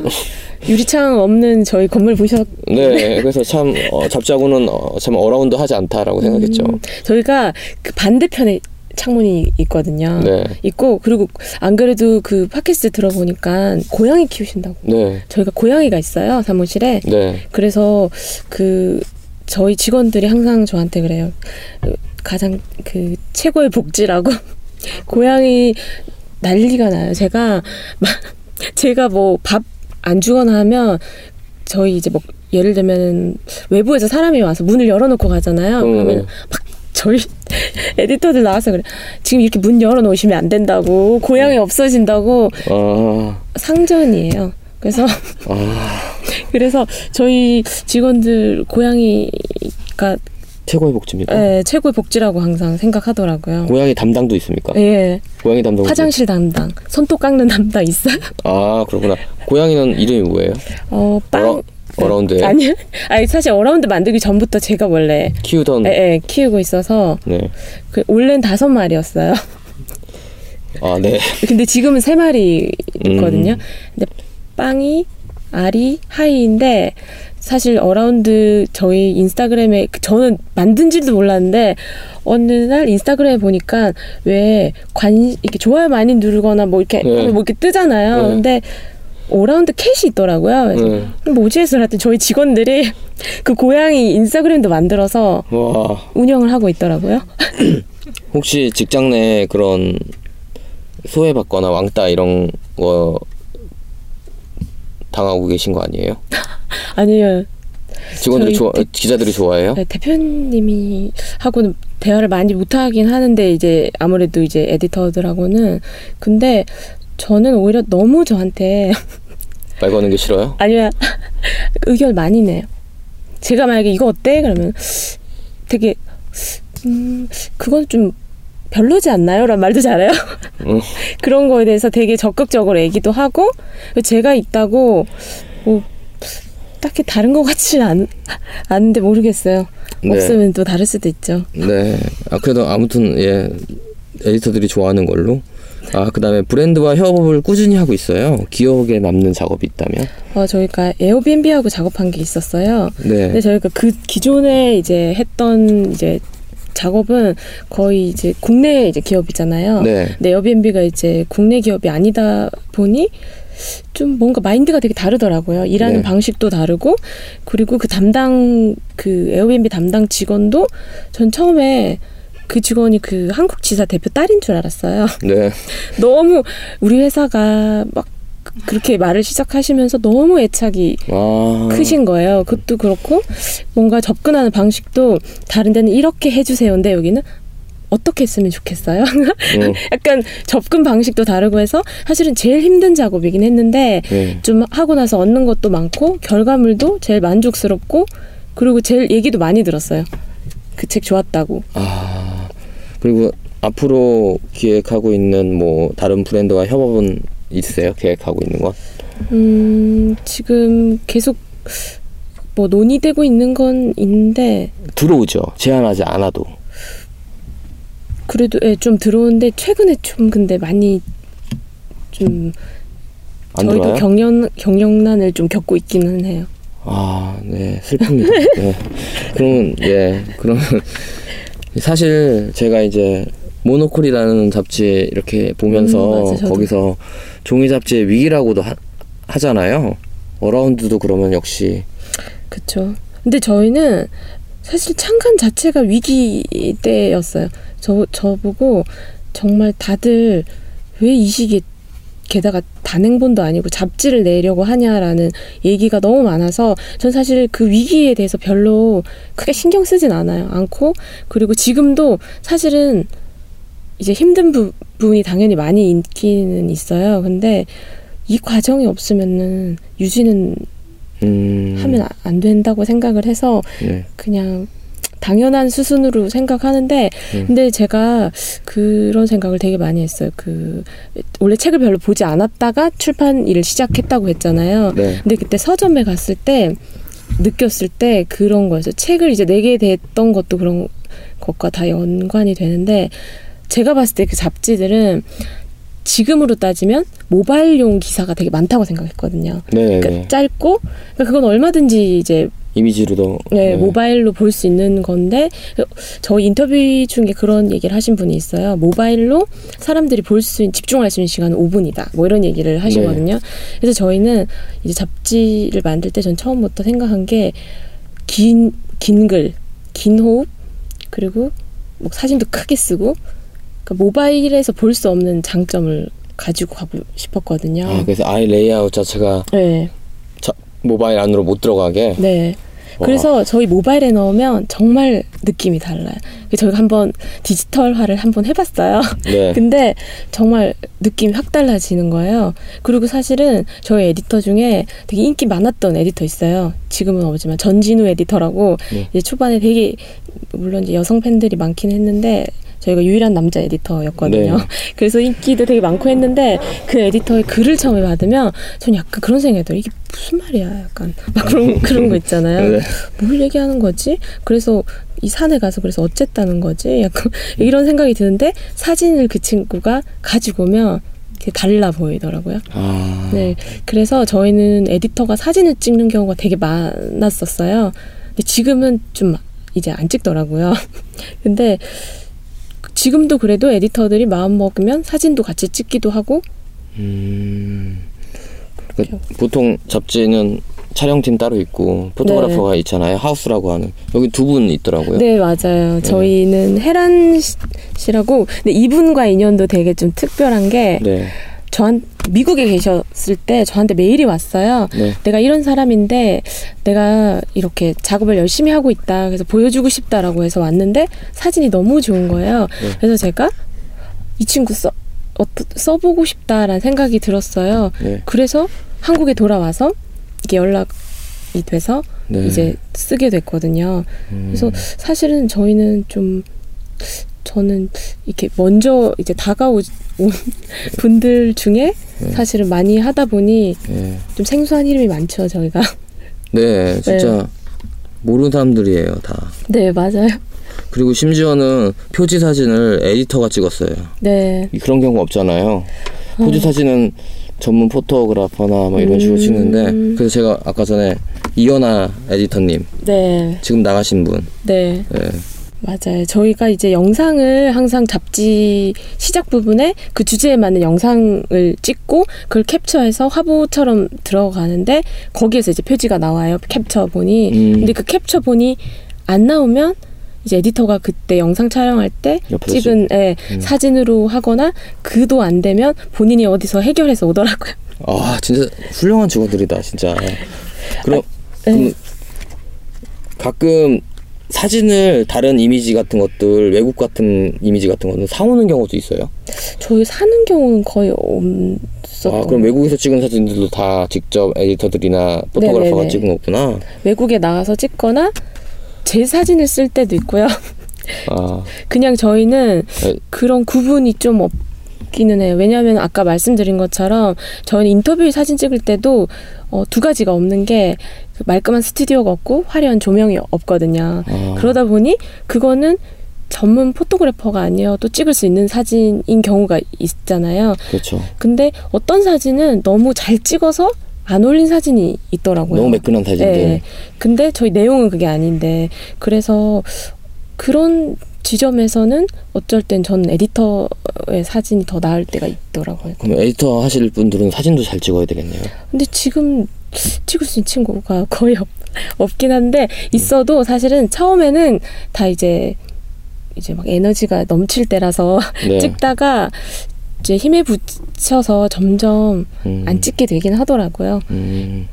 유리창 없는 저희 건물 보셨 네, 그래서 참 어, 잡지하고는 어, 참 around 하지 않다라고 생각했죠. 음, 저희가 그 반대편에 창문이 있거든요. 네, 있고 그리고 안 그래도 그 팟캐스트 들어보니까 고양이 키우신다고. 네, 저희가 고양이가 있어요 사무실에. 네. 그래서 그 저희 직원들이 항상 저한테 그래요. 그 가장 그 최고의 복지라고 고양이 난리가 나요. 제가 막 제가 뭐 밥 안 주거나 하면 저희 이제 뭐 예를 들면 외부에서 사람이 와서 문을 열어놓고 가잖아요. 음. 그러면 막 저희 에디터들 나와서 그래. 지금 이렇게 문 열어놓으시면 안 된다고 고양이 없어진다고 아, 상전이에요. 그래서 아, 그래서 저희 직원들 고양이가 최고의 복지입니다. 예, 최고의 복지라고 항상 생각하더라고요. 고양이 담당도 있습니까? 예, 고양이 담당. 화장실 담당, 손톱 깎는 담당 있어요. 아, 그렇구나. 고양이는 이름이 뭐예요? 어, 빵. 어라, Around에 아니요. 아니 사실 Around 만들기 전부터 제가 원래 키우던. 예, 예, 키우고 있어서 네. 그 원래는 다섯 마리였어요. 아, 네. 근데 지금은 세 마리 있거든요. 음. 근데 빵이 아리 하이인데 사실 Around 저희 Instagram에 그 저는 만든지도 몰랐는데 어느 날 Instagram에 보니까 왜 관 이렇게 좋아요 많이 누르거나 뭐 이렇게 네. 뭐 이렇게 뜨잖아요. 네. 근데 Around Cat이 있더라고요. 네. 뭐지 해서 그랬더니 저희 직원들이 그 고양이 Instagram도 만들어서 와, 운영을 하고 있더라고요. 혹시 직장 내 그런 소외받거나 왕따 이런 거 당하고 계신 거 아니에요? 아니요. 직원들이 좋아, 대- 기자들이 좋아해요? 네, 대표님이 하고는 대화를 많이 못 하긴 하는데 이제 아무래도 이제 에디터들하고는 근데 저는 오히려 너무 저한테 말 거는 게 싫어요? 아니면 의견 많이 내요. 제가 만약에 이거 어때? 그러면 되게 음 그건 좀 별로지 않나요? 라는 말도 잘해요. 음. 그런 거에 대해서 되게 적극적으로 얘기도 하고 제가 있다고 뭐 딱히 다른 것 같지는 않, 않은데 모르겠어요. 네. 없으면 또 다를 수도 있죠. 네. 아 그래도 아무튼 예 에디터들이 좋아하는 걸로. 아 그다음에 브랜드와 협업을 꾸준히 하고 있어요. 기억에 남는 작업이 있다면. 어, 저희가 에어비앤비하고 작업한 게 있었어요. 네. 근데 저희가 그 기존에 이제 했던 이제 작업은 거의 이제 국내 이제 기업이잖아요. 네. 근데 에어비앤비가 이제 국내 기업이 아니다 보니 좀 뭔가 마인드가 되게 다르더라고요. 일하는 네. 방식도 다르고 그리고 그 담당 그 에어비앤비 담당 직원도 전 처음에 그 직원이 그 한국 지사 대표 딸인 줄 알았어요. 네. 너무 우리 회사가 막 그렇게 말을 시작하시면서 너무 애착이 아. 크신 거예요. 그것도 그렇고 뭔가 접근하는 방식도 다른 데는 이렇게 해주세요인데 여기는 어떻게 했으면 좋겠어요. 음, 약간 접근 방식도 다르고 해서 사실은 제일 힘든 작업이긴 했는데 네. 좀 하고 나서 얻는 것도 많고 결과물도 제일 만족스럽고 그리고 제일 얘기도 많이 들었어요. 그 책 좋았다고. 아 그리고 앞으로 기획하고 있는 뭐 다른 브랜드와 협업은 있으세요? 계획하고 있는 건? 음, 지금 계속 뭐 논의되고 있는 건 있는데 들어오죠. 제안하지 않아도. 그래도 예, 좀 들어오는데 최근에 좀 근데 많이 좀안 저희도 들어와요? 경영 경영난을 좀 겪고 있기는 해요. 아, 네, 슬픕니다. 네. 그러면, 예, 그러면, 사실 제가 이제, 모노콜이라는 잡지 이렇게 보면서, 음. 거기서 종이 잡지의 위기라고도 하, 하잖아요. 어라운드도 그러면 역시, 그렇죠. 근데 저희는 사실 창간 자체가 위기 때였어요. 저 저보고 정말 다들 왜 이 시기에 게다가 단행본도 아니고 잡지를 내려고 하냐라는 얘기가 너무 많아서 전 사실 그 위기에 대해서 별로 크게 신경 쓰진 않아요. 않고 그리고 지금도 사실은 이제 힘든 부, 분이 당연히 많이 있기는 있어요. 근데 이 과정이 없으면은 유지는 음, 하면 아- 안 된다고 생각을 해서 네, 그냥 당연한 수순으로 생각하는데 음. 근데 제가 그런 생각을 되게 많이 했어요. 그 원래 책을 별로 보지 않았다가 출판 일을 시작했다고 했잖아요. 네, 근데 그때 서점에 갔을 때 느꼈을 때 그런 거였어요. 책을 이제 내게 됐던 것도 그런 것과 다 연관이 되는데 제가 봤을 때 그 잡지들은 지금으로 따지면 모바일용 기사가 되게 많다고 생각했거든요. 네, 네, 그러니까 네. 짧고 그러니까 그건 얼마든지 이제 이미지로도, 네, 모바일로 볼 수 있는 건데 저 인터뷰 중에 그런 얘기를 하신 분이 있어요. 모바일로 사람들이 볼수 집중할 수 있는 시간은 5분이다. 뭐 이런 얘기를 하시거든요. 그래서 저희는 이제 잡지를 만들 때 전 처음부터 생각한 게 긴 긴 글, 긴 호흡 그리고 뭐 사진도 크게 쓰고 그러니까 모바일에서 볼 수 없는 장점을 가지고 가고 싶었거든요. 아, 그래서 아예 레이아웃 자체가 네, 모바일 안으로 못 들어가게. 네. 와. 그래서 저희 모바일에 넣으면 정말 느낌이 달라요. 저희가 한번 디지털화를 한번 해봤어요. 네, 근데 정말 느낌이 확 달라지는 거예요. 그리고 사실은 저희 에디터 중에 되게 인기 많았던 에디터 있어요. 지금은 없지만 전진우 에디터라고 네. 이제 초반에 되게 물론 이제 여성 팬들이 많긴 했는데 저희가 유일한 남자 에디터였거든요. 네. 그래서 인기도 되게 많고 했는데 그 에디터의 글을 처음에 받으면 전 약간 그런 생각이 들어요. 이게 무슨 말이야? 약간 막 그런 그런 거 있잖아요. 네. 뭘 얘기하는 거지? 그래서 이 산에 가서 그래서 어쨌다는 거지? 약간 이런 생각이 드는데 사진을 그 친구가 가지고 오면 달라 보이더라고요. 아, 네. 그래서 저희는 에디터가 사진을 찍는 경우가 되게 많았었어요. 근데 지금은 좀 이제 안 찍더라고요. 근데 지금도 그래도 에디터들이 마음 먹으면 사진도 같이 찍기도 하고 음, 그러니까 보통 잡지는 촬영팀 따로 있고 포토그래퍼가 있잖아요. 하우스라고 하는 여기 두 분 있더라고요. 네, 맞아요. 저희는 혜란 씨- 씨라고 근데 이분과 인연도 되게 좀 특별한 게 네. 저한 미국에 계셨을 때 저한테 메일이 왔어요. 네. 내가 이런 사람인데 내가 이렇게 작업을 열심히 하고 있다. 그래서 보여주고 싶다라고 해서 왔는데 사진이 너무 좋은 거예요. 네. 그래서 제가 이 친구 써, 어, 써보고 싶다라는 생각이 들었어요. 네. 그래서 한국에 돌아와서 이게 연락이 돼서 네. 이제 쓰게 됐거든요. 음. 그래서 사실은 저희는 좀 저는 이렇게 먼저 이제 다가온 분들 중에 네. 사실은 많이 하다 보니 네. 좀 생소한 이름이 많죠 저희가. 네, 진짜 모르는 사람들이에요, 다. 네 맞아요. 그리고 심지어는 표지 사진을 에디터가 찍었어요. 네. 그런 경우 없잖아요. 표지 사진은 전문 포토그래퍼나 뭐 이런 식으로 음. 찍는데 그래서 제가 아까 전에 이연아 에디터님 네. 지금 나가신 분 네. 예. 맞아요. 저희가 이제 영상을 항상 잡지 시작 부분에 그 주제에 맞는 영상을 찍고 그걸 캡처해서 화보처럼 들어가는데 거기에서 이제 표지가 나와요. 캡처 본이. 음. 근데 그 캡처 본이 안 나오면 이제 에디터가 그때 영상 촬영할 때 찍은 예, 음. 사진으로 하거나 그도 안 되면 본인이 어디서 해결해서 오더라고요. 아 진짜 훌륭한 직원들이다 진짜 그럼 네. 그럼 가끔 사진을 다른 이미지 같은 것들 외국 같은 이미지 같은 거는 사오는 경우도 있어요 저희 사는 경우는 거의 없었던 아 그럼 외국에서 찍은 사진들도 다 직접 에디터들이나 photographer가 네네네. 찍은 거구나 외국에 나가서 찍거나 제 사진을 쓸 때도 있고요. 아 그냥 저희는 네. 그런 구분이 좀 없기는 해요. 왜냐하면 아까 말씀드린 것처럼 저희는 인터뷰 사진 찍을 때도 어, 두 가지가 없는 게그 말끔한 스튜디오가 없고 화려한 조명이 없거든요. 아. 그러다 보니 그거는 전문 photographer가 아니어도 찍을 수 있는 사진인 경우가 있잖아요. 그렇죠 근데 어떤 사진은 너무 잘 찍어서 안 올린 사진이 있더라고요. 너무 매끈한 사진들 네. 근데 저희 내용은 그게 아닌데 그래서 그런 지점에서는 어쩔 땐 저는 에디터의 사진이 더 나을 때가 있더라고요. 그럼 에디터 하실 분들은 사진도 잘 찍어야 되겠네요 근데 지금 찍을 수 있는 친구가 거의 없, 없긴 한데 있어도 사실은 처음에는 다 이제 이제 막 에너지가 넘칠 때라서 네. 찍다가 이제 힘에 붙여서 점점 음. 안 찍게 되긴 하더라고요. 음.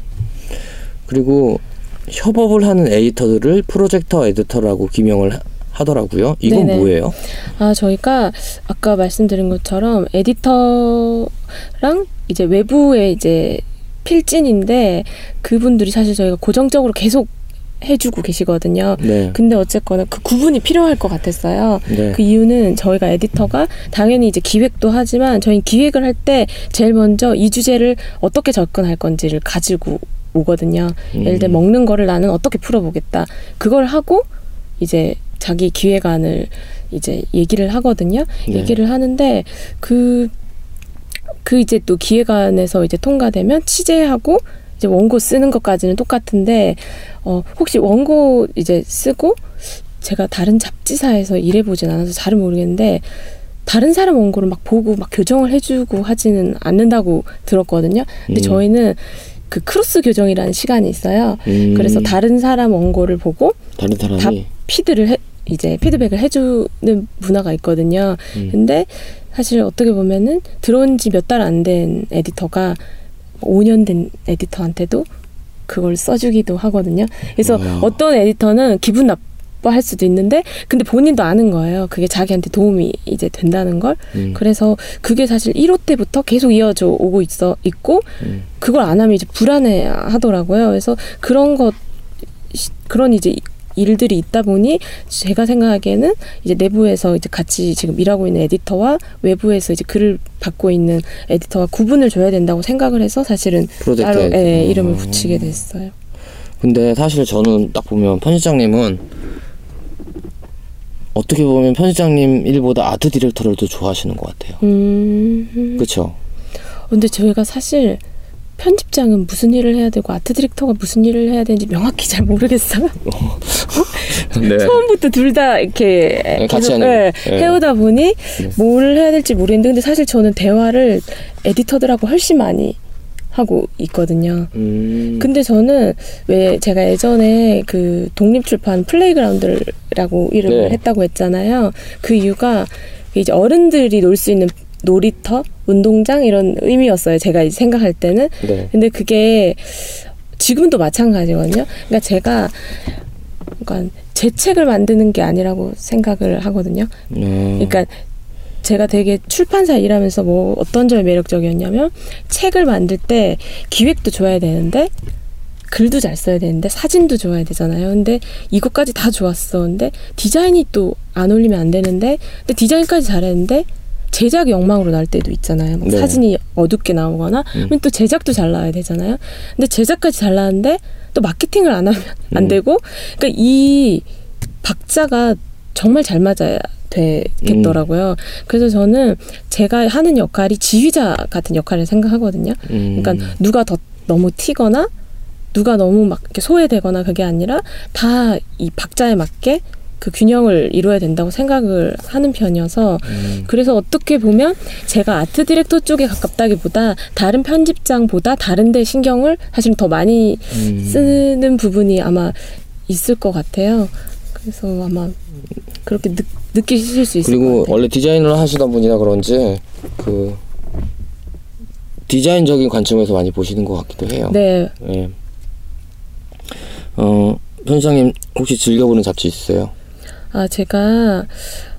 그리고 협업을 하는 에디터들을 프로젝터 에디터라고 기명을 하- 하더라고요. 이건 네네. 뭐예요? 아, 저희가 아까 말씀드린 것처럼 에디터랑 이제 외부의 이제 필진인데 그분들이 사실 저희가 고정적으로 계속 해주고 계시거든요. 네. 근데 어쨌거나 그 구분이 필요할 것 같았어요. 네. 그 이유는 저희가 에디터가 당연히 이제 기획도 하지만 저희 기획을 할 때 제일 먼저 이 주제를 어떻게 접근할 건지를 가지고 오거든요. 예를 들어 음. 먹는 거를 나는 어떻게 풀어보겠다. 그걸 하고 이제 자기 기획안을 이제 얘기를 하거든요. 네. 얘기를 하는데 그, 그 이제 또 기획안에서 이제 통과되면 취재하고 이제 원고 쓰는 것까지는 똑같은데 어 혹시 원고 이제 쓰고 제가 다른 잡지사에서 일해보진 않아서 잘은 모르겠는데 다른 사람 원고를 막 보고 막 교정을 해주고 하지는 않는다고 들었거든요. 근데 음. 저희는 그 크로스 교정이라는 시간이 있어요. 음. 그래서 다른 사람 원고를 보고 다른 사람이 답 피드를 해, 이제 피드백을 해주는 문화가 있거든요. 음. 근데 사실 어떻게 보면은 들어온 지 몇 달 안 된 에디터가 5년 된 에디터한테도 그걸 써주기도 하거든요. 그래서 와. 어떤 에디터는 기분 나빠할 수도 있는데, 근데 본인도 아는 거예요. 그게 자기한테 도움이 이제 된다는 걸. 음. 그래서 그게 사실 1호 때부터 계속 이어져 오고 있어 있고, 음. 그걸 안 하면 이제 불안해 하더라고요. 그래서 그런 것 시- 그런 이제 일들이 있다 보니 제가 생각하기에는 이제 내부에서 이제 같이 지금 일하고 있는 에디터와 외부에서 이제 글을 받고 있는 에디터와 구분을 줘야 된다고 생각을 해서 사실은 따로. 예, 이름을 어. 붙이게 됐어요. 근데 사실 저는 딱 보면 편집장님은 어떻게 보면 편집장님 일보다 아트 디렉터를 더 좋아하시는 것 같아요. 음. 그렇죠? 근데 저희가 사실 편집장은 무슨 일을 해야 되고 art director가 무슨 일을 해야 되는지 명확히 잘 모르겠어요. 네. 처음부터 둘 다 이렇게 같이 계속, 거. 예. 해오다 보니 뭘 해야 될지 모르겠는데 근데 사실 저는 대화를 에디터들하고 훨씬 많이 하고 있거든요. 음. 근데 저는 왜 제가 예전에 그 독립출판 Playground라고 이름을 네. 했다고 했잖아요. 그 이유가 이제 어른들이 놀 수 있는 놀이터, 운동장 이런 의미였어요. 제가 생각할 때는. 네. 근데 그게 지금도 마찬가지거든요. 그러니까 제가 그러니까 제 책을 만드는 게 아니라고 생각을 하거든요. 음. 그러니까 제가 되게 출판사 일하면서 뭐 어떤 점이 매력적이었냐면 책을 만들 때 기획도 좋아야 되는데 글도 잘 써야 되는데 사진도 좋아야 되잖아요. 근데 이것까지 다 좋았어. 근데 디자인이 또 안 올리면 안 되는데 근데 디자인까지 잘했는데 제작이 엉망으로 날 때도 있잖아요. 막 네. 사진이 어둡게 나오거나 음. 또 제작도 잘 나와야 되잖아요. 근데 제작까지 잘 나왔는데 또 마케팅을 안 하면 안 음. 되고 그러니까 이 박자가 정말 잘 맞아야 되겠더라고요. 그래서 저는 제가 하는 역할이 지휘자 같은 역할을 생각하거든요. 음. 그러니까 누가 더 너무 튀거나 누가 너무 막 소외되거나 그게 아니라 다 이 박자에 맞게 그 균형을 이루어야 된다고 생각을 하는 편이어서 음. 그래서 어떻게 보면 제가 아트 디렉터 쪽에 가깝다기보다 다른 편집장보다 다른 데 신경을 사실 더 많이 음. 쓰는 부분이 아마 있을 것 같아요. 그래서 아마 그렇게 느, 느끼실 수 있을 것 그리고 같아요. 원래 디자인을 하시던 분이라 그런지 그 디자인적인 관점에서 많이 보시는 것 같기도 해요. 네, 예. 어, 편집장님 혹시 즐겨보는 잡지 있으세요? 아 제가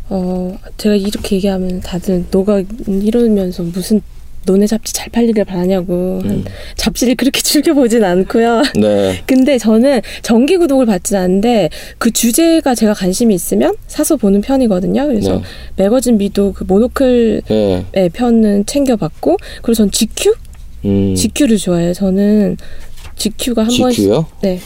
어 제가 이렇게 얘기하면 다들 너가 이러면서 무슨 너네 잡지 잘 팔리길 바라냐고 음. 잡지를 그렇게 즐겨보진 않고요. 네. 근데 저는 정기 구독을 받진 않는데 그 주제가 제가 관심이 있으면 사서 보는 편이거든요. 그래서 네. 매거진 미도 그 모노클의 네. 편은 챙겨봤고 그리고 전 GQ? 음. GQ를 좋아해요. 저는 GQ가 한 번씩 GQ요? 네.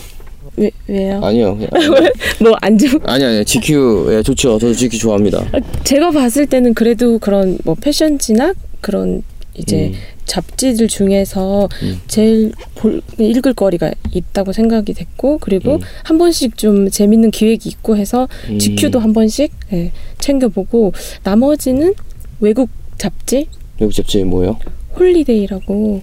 왜 왜요? 아니요. 뭐안 좋? 아니 아니 GQ 예 좋죠. 저도 GQ 좋아합니다. 제가 봤을 때는 그래도 그런 뭐 패션지나 그런 이제 음. 잡지들 중에서 음. 제일 볼, 읽을 거리가 있다고 생각이 됐고 그리고 음. 한 번씩 좀 재밌는 기획이 있고 해서 음. GQ도 한 번씩 예, 챙겨보고 나머지는 외국 잡지 외국 잡지 뭐예요? 홀리데이라고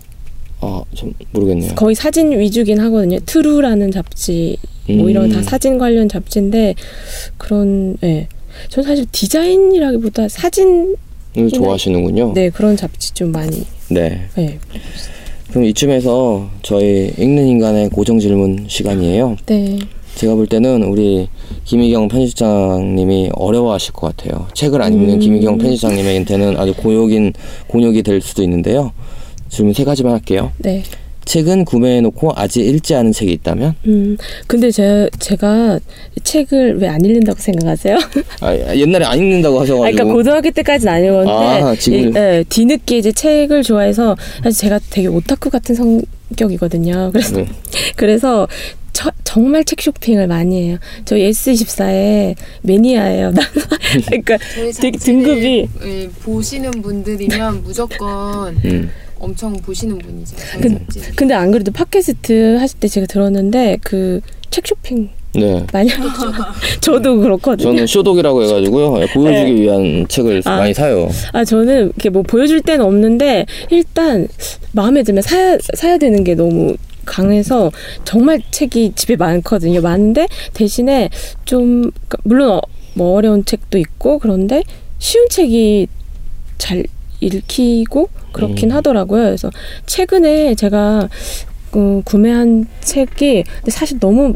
아, 좀 모르겠네요. 거의 사진 위주긴 하거든요. 트루라는 잡지 뭐 이런 다 음. 사진 관련 잡지인데 그런 예. 전 사실 디자인이라기보다 사진 을 좋아하시는군요. 네 그런 잡지 좀 많이 네. 네. 그럼 이쯤에서 저희 읽는 인간의 고정 질문 시간이에요. 네. 제가 볼 때는 우리 김희경 편집장님이 어려워하실 것 같아요. 책을 안 읽는 음. 김희경 편집장님한테는 아주 고역인 곤욕이 될 수도 있는데요. 질문 세 가지만 할게요. 네. 책은 구매해놓고 아직 읽지 않은 책이 있다면? 음, 근데 제, 제가 책을 왜 안 읽는다고 생각하세요? 아, 옛날에 안 읽는다고 아, 하셔가지고. 그러니까 고등학교 때까지는 안 읽었는데, 아, 지금- 이- 예, 뒤늦게 이제 책을 좋아해서, 사실 제가 되게 오타쿠 같은 성격이거든요. 그래서, 네. 그래서 저- 정말 책 쇼핑을 많이 해요. 저 S24의 매니아예요. 그러니까 저희 되게 등급이- 예, 보시는 분들이면 무조건 음. 엄청 보시는 분이죠. 근-. 근데 안 그래도 팟캐스트 하실 때 제가 들었는데 그 책 쇼핑 네. 많이 하죠. 저도 그렇거든요. 저는 쇼독이라고 해가지고요. 예, 보여주기 위한 책을 네. 아. 많이 사요. 아 저는 이렇게 뭐 보여줄 때는 없는데 일단 마음에 들면 사야 사야 되는 게 너무 강해서 정말 책이 집에 많거든요. 많은데 대신에 좀 그러니까 물론 어, 뭐 어려운 책도 있고 그런데 쉬운 책이 잘 읽히고 그렇긴 음. 하더라고요. 그래서 최근에 제가 그 구매한 책이 근데 사실 너무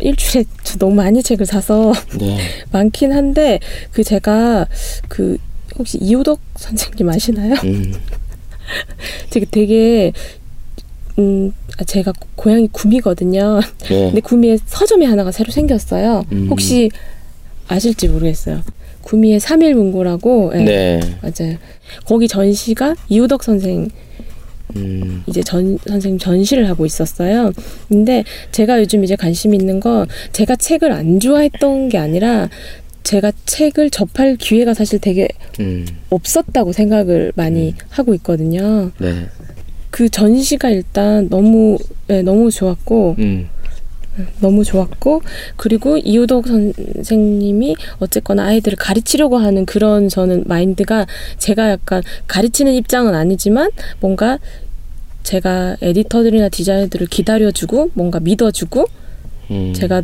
일주일에 저 너무 많이 책을 사서 네. 많긴 한데 그 제가 그 혹시 이호덕 선생님 아시나요? 음. 되게 되게 음 아, 제가 고향이 구미거든요. 네. 근데 구미에 서점이 하나가 새로 생겼어요. 음. 혹시 아실지 모르겠어요. 구미에 삼일 문고라고 예, 네. 맞아요. 거기 전시가 이호덕 선생 음. 이제 전 선생님 전시를 하고 있었어요. 근데 제가 요즘 이제 관심 있는 거 제가 책을 안 좋아했던 게 아니라 제가 책을 접할 기회가 사실 되게 음. 없었다고 생각을 많이 하고 있거든요. 네. 그 전시가 일단 너무 네, 너무 좋았고 음. 너무 좋았고 그리고 이호덕 선생님이 어쨌거나 아이들을 가르치려고 하는 그런 저는 마인드가 제가 약간 가르치는 입장은 아니지만 뭔가 제가 에디터들이나 디자이너들을 기다려주고 뭔가 믿어주고 음. 제가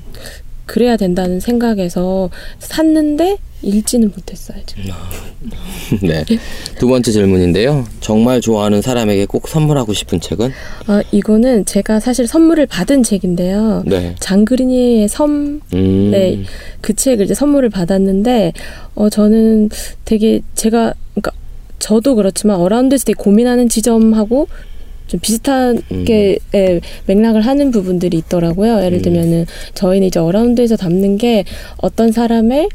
그래야 된다는 생각에서 샀는데 읽지는 못했어요. 지금. 네. 두 번째 질문인데요. 정말 좋아하는 사람에게 꼭 선물하고 싶은 책은? 아, 이거는 제가 사실 선물을 받은 책인데요. 네. 장그리니의 섬 음. 네, 그 책을 이제 선물을 받았는데, 어, 저는 되게 제가, 그러니까 저도 그렇지만 어라운드에서 되게 고민하는 지점하고 좀 비슷하게 예, 맥락을 하는 부분들이 있더라고요. 예를 음. 들면은 저희는 이제 어라운드에서 담는 게 어떤 사람의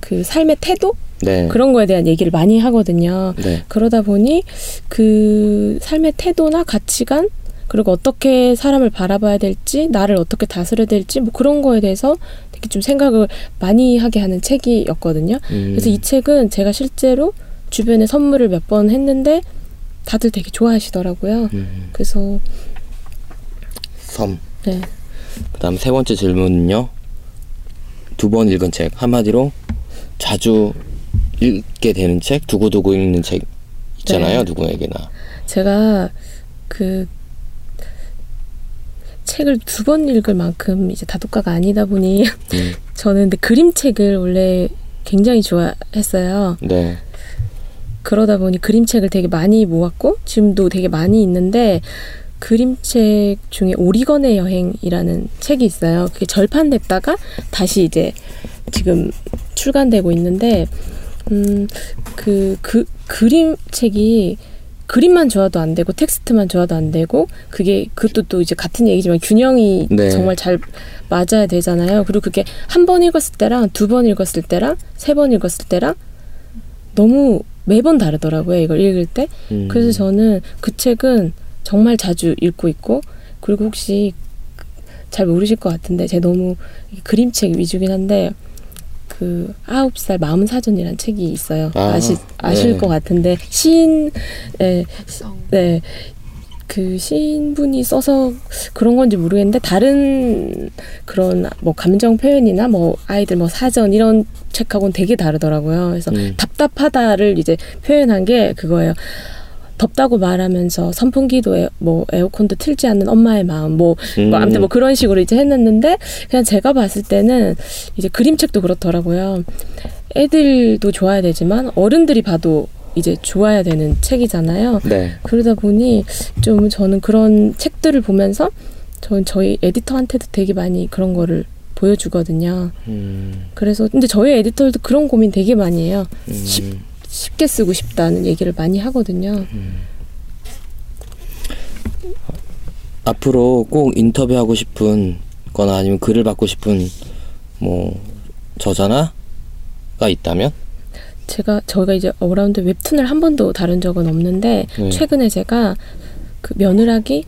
그 삶의 태도 네. 그런 거에 대한 얘기를 많이 하거든요. 네. 그러다 보니 그 삶의 태도나 가치관 그리고 어떻게 사람을 바라봐야 될지 나를 어떻게 다스려야 될지 뭐 그런 거에 대해서 되게 좀 생각을 많이 하게 하는 책이었거든요. 음. 그래서 이 책은 제가 실제로 주변에 선물을 몇 번 했는데 다들 되게 좋아하시더라고요. 음. 그래서 섬. 네. 그다음 세 번째 질문은요. 두 번 읽은 책 한마디로 자주 읽게 되는 책, 두고두고 읽는 책 있잖아요. 네. 누구에게나. 제가 그 책을 두 번 읽을 만큼 이제 다독가가 아니다 보니 음. 저는 근데 그림책을 원래 굉장히 좋아했어요. 네. 그러다 보니 그림책을 되게 많이 모았고 지금도 되게 많이 있는데 그림책 중에 오리건의 여행이라는 책이 있어요. 그게 절판됐다가 다시 이제 지금 출간되고 있는데 음그그 그림책이 그림만 좋아도 안 되고 텍스트만 좋아도 안 되고 그게 그것도 또 이제 같은 얘기지만 균형이 네. 정말 잘 맞아야 되잖아요. 그리고 그게 한 번 읽었을 때랑 두 번 읽었을 때랑 세 번 읽었을 때랑 너무 매번 다르더라고요. 이걸 읽을 때. 음. 그래서 저는 그 책은 정말 자주 읽고 있고 그리고 혹시 잘 모르실 것 같은데 제가 너무 그림책 위주긴 한데 그 아홉 살 마음 사전이라는 책이 있어요. 아, 아, 시 아실 네. 것 같은데 시인 네, 네. 그 시인분이 써서 그런 건지 모르겠는데 다른 그런 뭐 감정 표현이나 뭐 아이들 뭐 사전 이런 책하고는 되게 다르더라고요. 그래서 음. 답답하다를 이제 표현한 게 그거예요. 덥다고 말하면서 선풍기도 에, 뭐 에어컨도 틀지 않는 엄마의 마음 뭐, 음. 뭐 아무튼 뭐 그런 식으로 이제 했는데 그냥 제가 봤을 때는 이제 그림책도 그렇더라고요. 애들도 좋아야 되지만 어른들이 봐도 이제 좋아야 되는 책이잖아요. 네. 그러다 보니 좀 저는 그런 책들을 보면서 전 저희 에디터한테도 되게 많이 그런 거를 보여주거든요. 음. 그래서 근데 저희 에디터들도 그런 고민 되게 많이 해요. 음. 쉽- 쉽게 쓰고 싶다는 얘기를 많이 하거든요. 앞으로 꼭 인터뷰하고 싶은 거나 아니면 글을 받고 싶은 뭐 저자나가 있다면? 제가 저희가 이제 어라운드 웹툰을 한 번도 다룬 적은 없는데 네. 최근에 제가 그 며느라기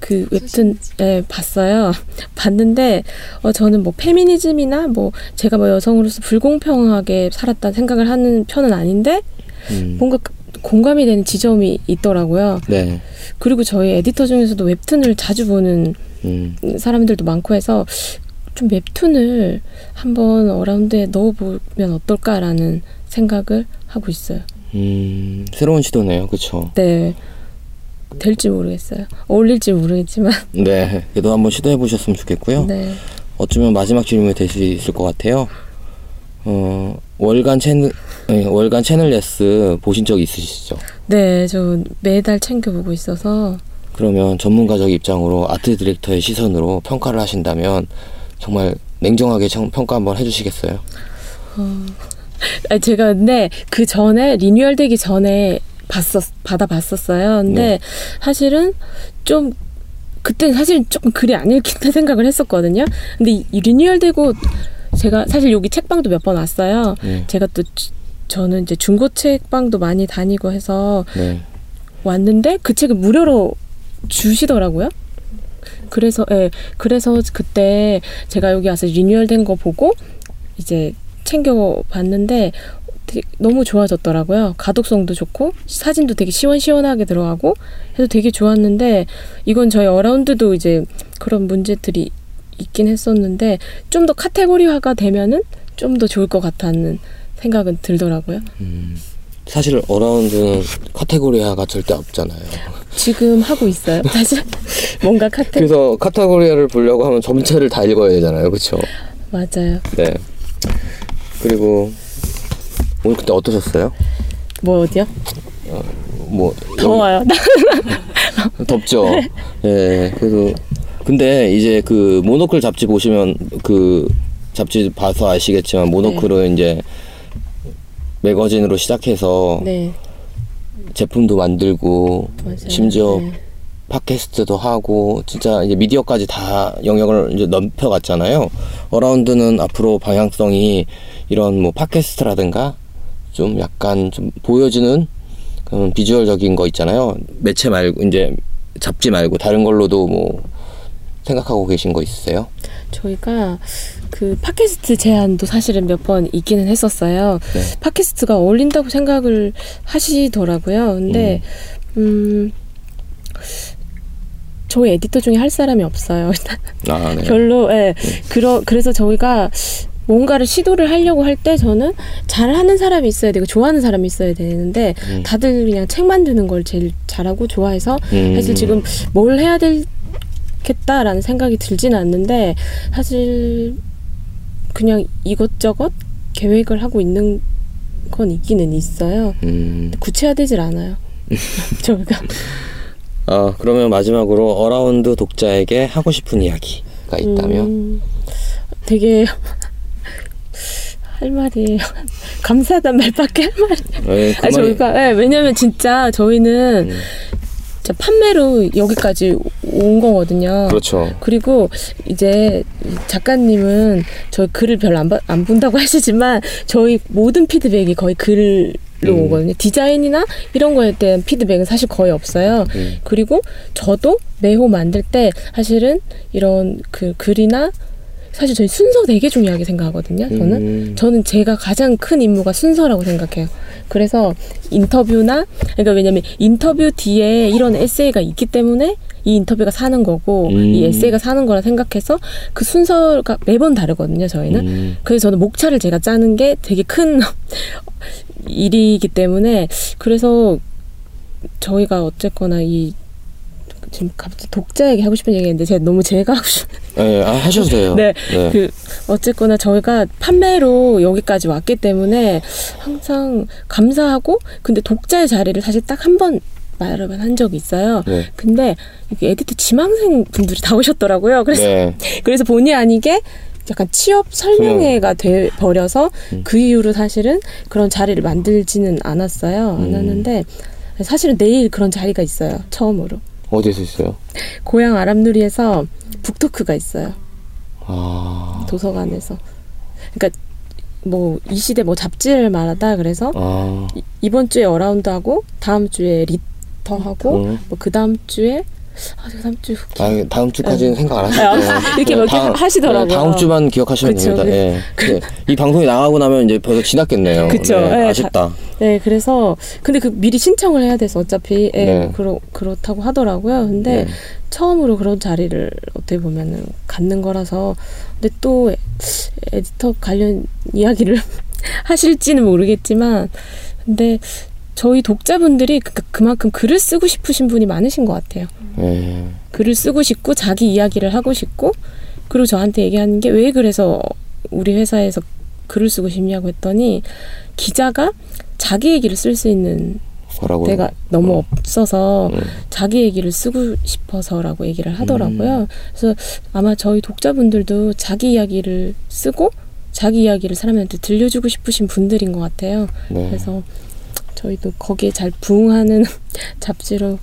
그 웹툰을 봤어요. 봤는데 어 저는 뭐 페미니즘이나 뭐 제가 뭐 여성으로서 불공평하게 살았다는 생각을 하는 편은 아닌데 음. 뭔가 그- 공감이 되는 지점이 있더라고요. 네. 그리고 저희 에디터 중에서도 웹툰을 자주 보는 음. 사람들도 많고 해서 좀 웹툰을 한번 어라운드에 넣어보면 어떨까라는 생각을 하고 있어요. 음. 새로운 시도네요. 그렇죠. 네. 될지 모르겠어요. 어울릴지 모르겠지만. 네. 그래도 한번 시도해 보셨으면 좋겠고요. 네. 어쩌면 마지막 질문이 될 수 있을 것 같아요. 어, 월간 채널 네, 월간 채널 예스 보신 적 있으시죠? 네, 저 매달 챙겨 보고 있어서. 그러면 전문가적 입장으로 아트 디렉터의 시선으로 평가를 하신다면 정말 냉정하게 청- 평가 한번 해주시겠어요? 아니, 제가 근데 그 전에 리뉴얼 되기 전에 봤었, 받아봤었어요. 근데 네. 사실은 좀, 그때 사실 조금 글이 안 읽힌다 생각을 했었거든요. 근데 이, 이 리뉴얼 되고 제가 사실 여기 책방도 몇 번 왔어요. 네. 제가 또 주- 저는 이제 중고 책방도 많이 다니고 해서 네. 왔는데 그 책을 무료로 주시더라고요. 그래서 예 그래서 그때 제가 여기 와서 리뉴얼 된 거 보고 이제 챙겨 봤는데 되게 너무 좋아졌더라고요. 가독성도 좋고 사진도 되게 시원시원하게 들어가고 해서 되게 좋았는데 이건 저희 어라운드도 이제 그런 문제들이 있긴 했었는데 좀 더 카테고리화가 되면은 좀 더 좋을 것 같다는 생각은 들더라고요. 사실 어라운드는 카테고리화가 절대 없잖아요. 지금 하고 있어요. 사실 뭔가 카테고리 그래서 카테고리화를 보려고 하면 전체를 다 읽어야 되잖아요. 그렇죠? 맞아요. 네. 그리고 오늘 그때 어떠셨어요? 뭐 어디요? 뭐 더워요. 덥죠. 예. 그래도 근데 이제 그 모노클 잡지 보시면 그 잡지 봐서 아시겠지만 모노클은 이제 매거진으로 시작해서 네, 제품도 만들고 맞아요. 심지어 네. 팟캐스트도 하고 진짜 이제 미디어까지 다 영역을 이제 넓혀갔잖아요. 어라운드는 앞으로 방향성이 이런 뭐 팟캐스트라든가 좀 약간 좀 보여주는 그런 비주얼적인 거 있잖아요. 매체 말고 이제 잡지 말고 다른 걸로도 뭐 생각하고 계신 거 있으세요? 저희가 그 팟캐스트 제안도 사실은 몇 번 있기는 했었어요. 네. 팟캐스트가 어울린다고 생각을 하시더라고요. 근데 음 저희 에디터 중에 할 사람이 없어요. 아, 네. 별로 예. 그러 그래서 저희가 뭔가를 시도를 하려고 할 때 저는 잘하는 사람이 있어야 되고 좋아하는 사람이 있어야 되는데 음. 다들 그냥 책 만드는 걸 제일 잘하고 좋아해서 음. 사실 지금 뭘 해야 되겠다라는 생각이 들지는 않는데 사실 그냥 이것저것 계획을 하고 있는 건 있기는 있어요. 음. 구체화되질 않아요. 저희가 아, 그러면 마지막으로 어라운드 독자에게 하고 싶은 이야기가 있다면 음, 되게 할 말이 감사하단 말밖에 할 말이. 네, 그아 말이- 저희가 네, 왜냐면 진짜 저희는 음. 판매로 여기까지 온 거거든요. 그렇죠. 그리고 이제 이 작가님은 저희 글을 별로 안, 봐- 안 본다고 하시지만 저희 모든 피드백이 거의 글로 음. 오거든요. 디자인이나 이런 거에 대한 피드백은 사실 거의 없어요. 음. 그리고 저도 매호 만들 때 사실은 이런 그 글이나 사실 저희 순서 되게 중요하게 생각하거든요. 저는 음. 저는 제가 가장 큰 임무가 순서라고 생각해요. 그래서 인터뷰나 그러니까 왜냐면 인터뷰 뒤에 이런 에세이가 있기 때문에 이 인터뷰가 사는 거고 음. 이 에세이가 사는 거라 생각해서 그 순서가 매번 다르거든요. 저희는 음. 그래서 저는 목차를 제가 짜는 게 되게 큰 일이기 때문에 그래서 저희가 어쨌거나 이 지금 갑자기 독자에게 하고 싶은 얘기인데 제가 너무 제가 하고 싶 네, 아, 하셔도 돼요. 네, 그 어쨌거나 저희가 판매로 여기까지 왔기 때문에 항상 감사하고 근데 독자와의 자리를 사실 딱 한 번 말을 한 적이 있어요. 네. 근데 이게 에디터 지망생 분들이 다 오셨더라고요. 그래서 네. 그래서 본의 아니게 약간 취업 설명회가 돼 버려서 음. 그 이후로 사실은 그런 자리를 만들지는 않았어요. 음. 않았는데 사실은 내일 그런 자리가 있어요. 처음으로 어디서 있어요? 고양 아람누리에서 book talk가 있어요. 아, 도서관에서. 그러니까 뭐 이 시대 뭐 잡지를 말하다 그래서 아, 이- 이번 주에 어라운드 하고 다음 주에 릿터 하고 음. 뭐그 다음 주에 아, 그 다음 주 아, 다음 주까지는 생각 안 하시죠? 아, 이렇게 몇 개 하시더라고요. 네, 다음 주만 기억하시면 그쵸, 됩니다. 그- 예. 네. 이 방송이 나가고 나면 이제 벌써 지났겠네요. 네, 예, 아쉽다. 네, 그래서 근데 그 미리 신청을 해야 돼서 어차피 예, 네. 그러, 그렇다고 하더라고요. 근데 네. 처음으로 그런 자리를 어떻게 보면은 갖는 거라서 근데 또 에- 에디터 관련 이야기를 하실지는 모르겠지만 근데 저희 독자분들이 그, 그만큼 글을 쓰고 싶으신 분이 많으신 것 같아요. 예. 글을 쓰고 싶고 자기 이야기를 하고 싶고 그리고 저한테 얘기하는 게 왜 그래서 우리 회사에서 글을 쓰고 싶냐고 했더니 기자가 자기 얘기를 쓸 수 있는 뭐라고? 때가 너무 어. 없어서 음. 자기 얘기를 쓰고 싶어서라고 얘기를 음. 하더라고요. 그래서 아마 저희 독자분들도 자기 이야기를 쓰고 자기 이야기를 사람한테 들려주고 싶으신 분들인 것 같아요. 네. 그래서 저희도 거기에 잘 부응하는 잡지로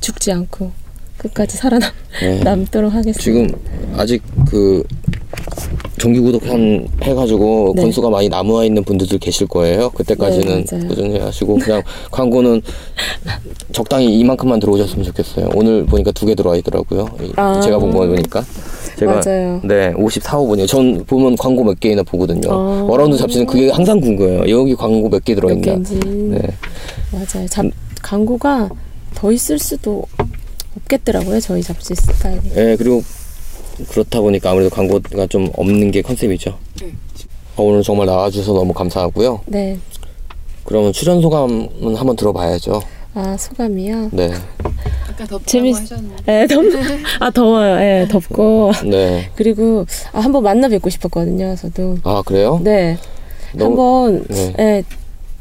죽지 않고 끝까지 네. 살아남도록 하겠습니다. 지금 아직 그 정기 구독 한 해가지고 네. 건수가 많이 남아 있는 분들도 계실 거예요. 그때까지는 네. 꾸준히 하시고 그냥 광고는 적당히 이만큼만 들어오셨으면 좋겠어요. 오늘 보니까 두 개 들어와 있더라고요. 이- 아. 제가 본 거 보니까 제가 맞아요. 네 54, 5분이요. 전 보면 광고 몇 개나 보거든요. 아. 어라운드 잡지는 그게 항상 궁금해요. 여기 광고 몇개몇 들어있나? 네. 맞아요. 잡 광고가 더 있을 수도 없겠더라고요. 저희 잡지 스타일이. 네, 그리고 그렇다 보니까 아무래도 광고가 좀 없는 게 컨셉이죠. 어, 오늘 정말 나와주셔서 너무 감사하고요. 네. 그러면 출연 소감은 한번 들어봐야죠. 아 소감이요. 네. 아까 덥다고 재밌- 하셨는데. 예, 덥, 아 더워요. 예, 덥고 네. 그리고 아, 한번 만나 뵙고 싶었거든요. 저도. 아 그래요? 네. 너무- 한번 네. 예,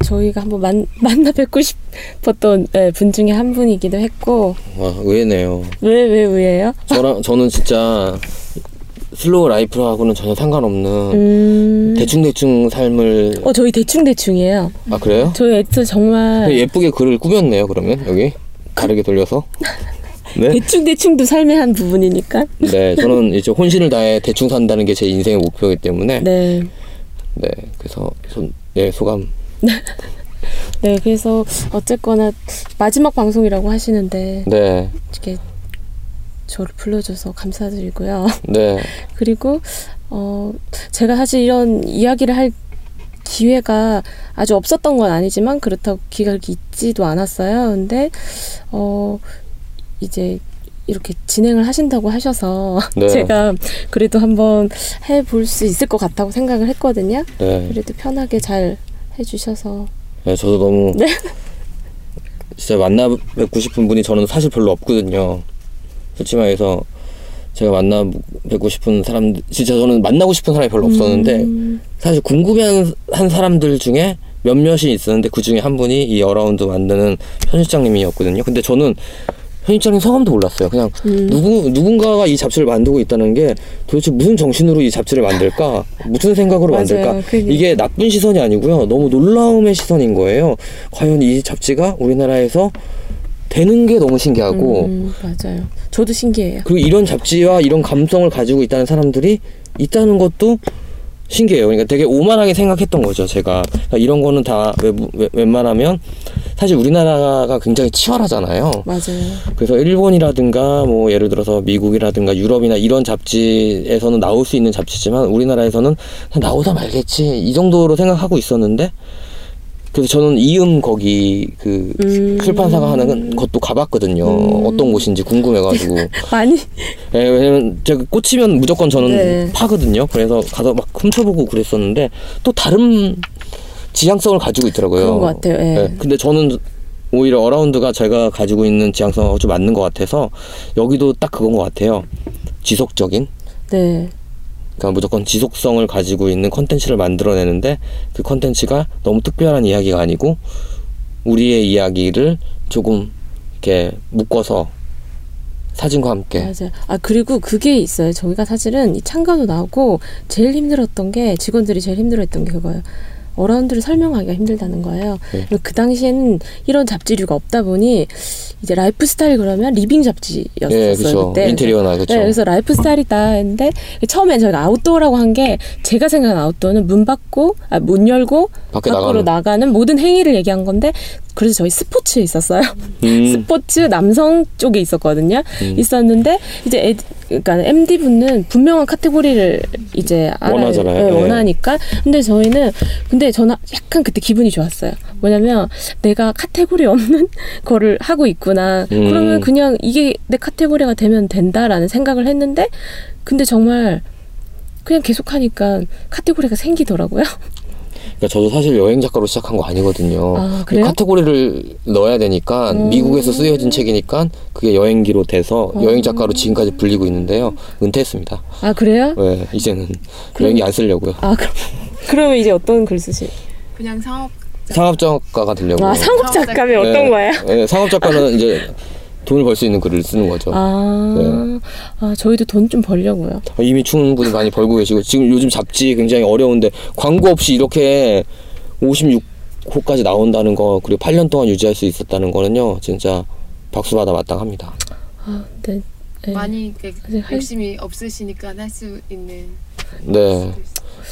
저희가 한번 만, 만나 뵙고 싶었던 예, 분 중에 한 분이기도 했고 와 의외네요. 왜왜 왜예요? 저랑 저는 진짜 slow life하고는 전혀 상관없는 음. 대충 대충 삶을 어 저희 대충 대충이에요. 아 그래요? 저희 애들 정말 예쁘게 글을 꾸몄네요. 그러면 여기 다르게 돌려서. 네. 대충 대충도 삶의 한 부분이니까. 네, 저는 이제 혼신을 다해 대충 산다는 게 제 인생의 목표이기 때문에 네, 네. 그래서 손, 네 소감 네, 그래서 어쨌거나 마지막 방송이라고 하시는데 네, 이렇게 저를 불러줘서 감사드리고요. 네, 그리고 어 제가 사실 이런 이야기를 할 기회가 아주 없었던 건 아니지만 그렇다고 이렇게 있지도 않았어요. 근데 어 이제 이렇게 진행을 하신다고 하셔서 네. 제가 그래도 한번 해볼 수 있을 것 같다고 생각을 했거든요. 네, 그래도 편하게 잘 해주셔서 네, 저도 너무 네. 진짜 만나 뵙고 싶은 분이 저는 사실 별로 없거든요. 솔직히 말해서 제가 만나 뵙고 싶은 사람, 진짜 저는 만나고 싶은 사람이 별로 없었는데 음, 사실 궁금해한 한 사람들 중에 몇몇이 있었는데 그 중에 한 분이 이 어라운드 만드는 현 실장님이었거든요. 근데 저는 현 실장님 성함도 몰랐어요. 그냥 음. 누구 누군가가 이 잡지를 만들고 있다는 게 도대체 무슨 정신으로 이 잡지를 만들까? 무슨 생각으로 맞아요. 만들까? 그게- 이게 나쁜 시선이 아니고요. 너무 놀라움의 시선인 거예요. 과연 이 잡지가 우리나라에서 되는 게 너무 신기하고 음, 맞아요. 저도 신기해요. 그리고 이런 잡지와 이런 감성을 가지고 있다는 사람들이 있다는 것도 신기해요. 그러니까 되게 오만하게 생각했던 거죠, 제가. 그러니까 이런 거는 다 웬만하면 사실 우리나라가 굉장히 치열하잖아요. 맞아요. 그래서 일본이라든가 뭐 예를 들어서 미국이라든가 유럽이나 이런 잡지에서는 나올 수 있는 잡지지만 우리나라에서는 나오다 말겠지 이 정도로 생각하고 있었는데 그래서 저는 이음 거기 그 음. 출판사가 하는 것도 가봤거든요. 음. 어떤 곳인지 궁금해가지고. 많이 예, 왜냐면 제가 꽂히면 무조건 저는 네. 파거든요. 그래서 가서 막 훔쳐보고 그랬었는데 또 다른 지향성을 가지고 있더라고요. 그런 것 같아요. 예. 근데 저는 오히려 AROUND가 제가 가지고 있는 지향성하고 좀 맞는 것 같아서 여기도 딱 그건 것 같아요. 지속적인. 네. 그러니까 무조건 지속성을 가지고 있는 컨텐츠를 만들어내는데 그 컨텐츠가 너무 특별한 이야기가 아니고 우리의 이야기를 조금 이렇게 묶어서 사진과 함께 맞아요. 아 그리고 그게 있어요. 저희가 사실은 이 참가도 나오고 제일 힘들었던 게 직원들이 제일 힘들어했던 게 그거예요. AROUND를 설명하기가 힘들다는 거예요. 네. 그 당시에는 이런 잡지류가 없다 보니 이제 라이프 스타일 그러면 리빙 잡지였었어요. 예, 그렇죠. 그때. 인테리어나 그렇죠. 네, 그래서 라이프 스타일이다 했는데 처음엔 저희가 아웃도어라고 한 게 제가 생각한 아웃도어는 문 밖 아, 문 열고 밖에 밖으로 나가는. 나가는 모든 행위를 얘기한 건데 그래서 저희 스포츠에 있었어요. 음, 스포츠 남성 쪽에 있었거든요. 음. 있었는데 이제 애, 그러니까 MD 분은 분명한 카테고리를 이제. 네, 네. 원하니까. 근데 저희는 근데 저는 약간 그때 기분이 좋았어요. 뭐냐면 내가 카테고리 없는 거를 하고 있구나. 음. 그러면 그냥 이게 내 카테고리가 되면 된다라는 생각을 했는데 근데 정말 그냥 계속 하니까 카테고리가 생기더라고요. 그러니까 저도 사실 여행 작가로 시작한 거 아니거든요. 아, 그래요? 카테고리를 넣어야 되니까 음. 미국에서 쓰여진 책이니까 그게 여행기로 돼서 어. 여행 작가로 지금까지 불리고 있는데요. 은퇴했습니다. 아 그래요? 네, 이제는 여행기 안 쓰려고요. 아 그럼 그러면 이제 어떤 글 쓰시? 그냥 상업 상업 작가가 되려고. 아 상업 작가면 네. 어떤 거예요? 네, 상업 작가는 이제 돈을 벌 수 있는 글을 쓰는 거죠. 아, 네. 아 저희도 돈 좀 벌려고요. 이미 충분히 많이 벌고 계시고 지금 요즘 잡지 굉장히 어려운데 광고 없이 이렇게 56호까지 나온다는 거 그리고 8년 동안 유지할 수 있었다는 거는요 진짜 박수 받아 마땅합니다. 아, 네. 네. 많이 그 욕심이 없으시니까 할 수 있는 네.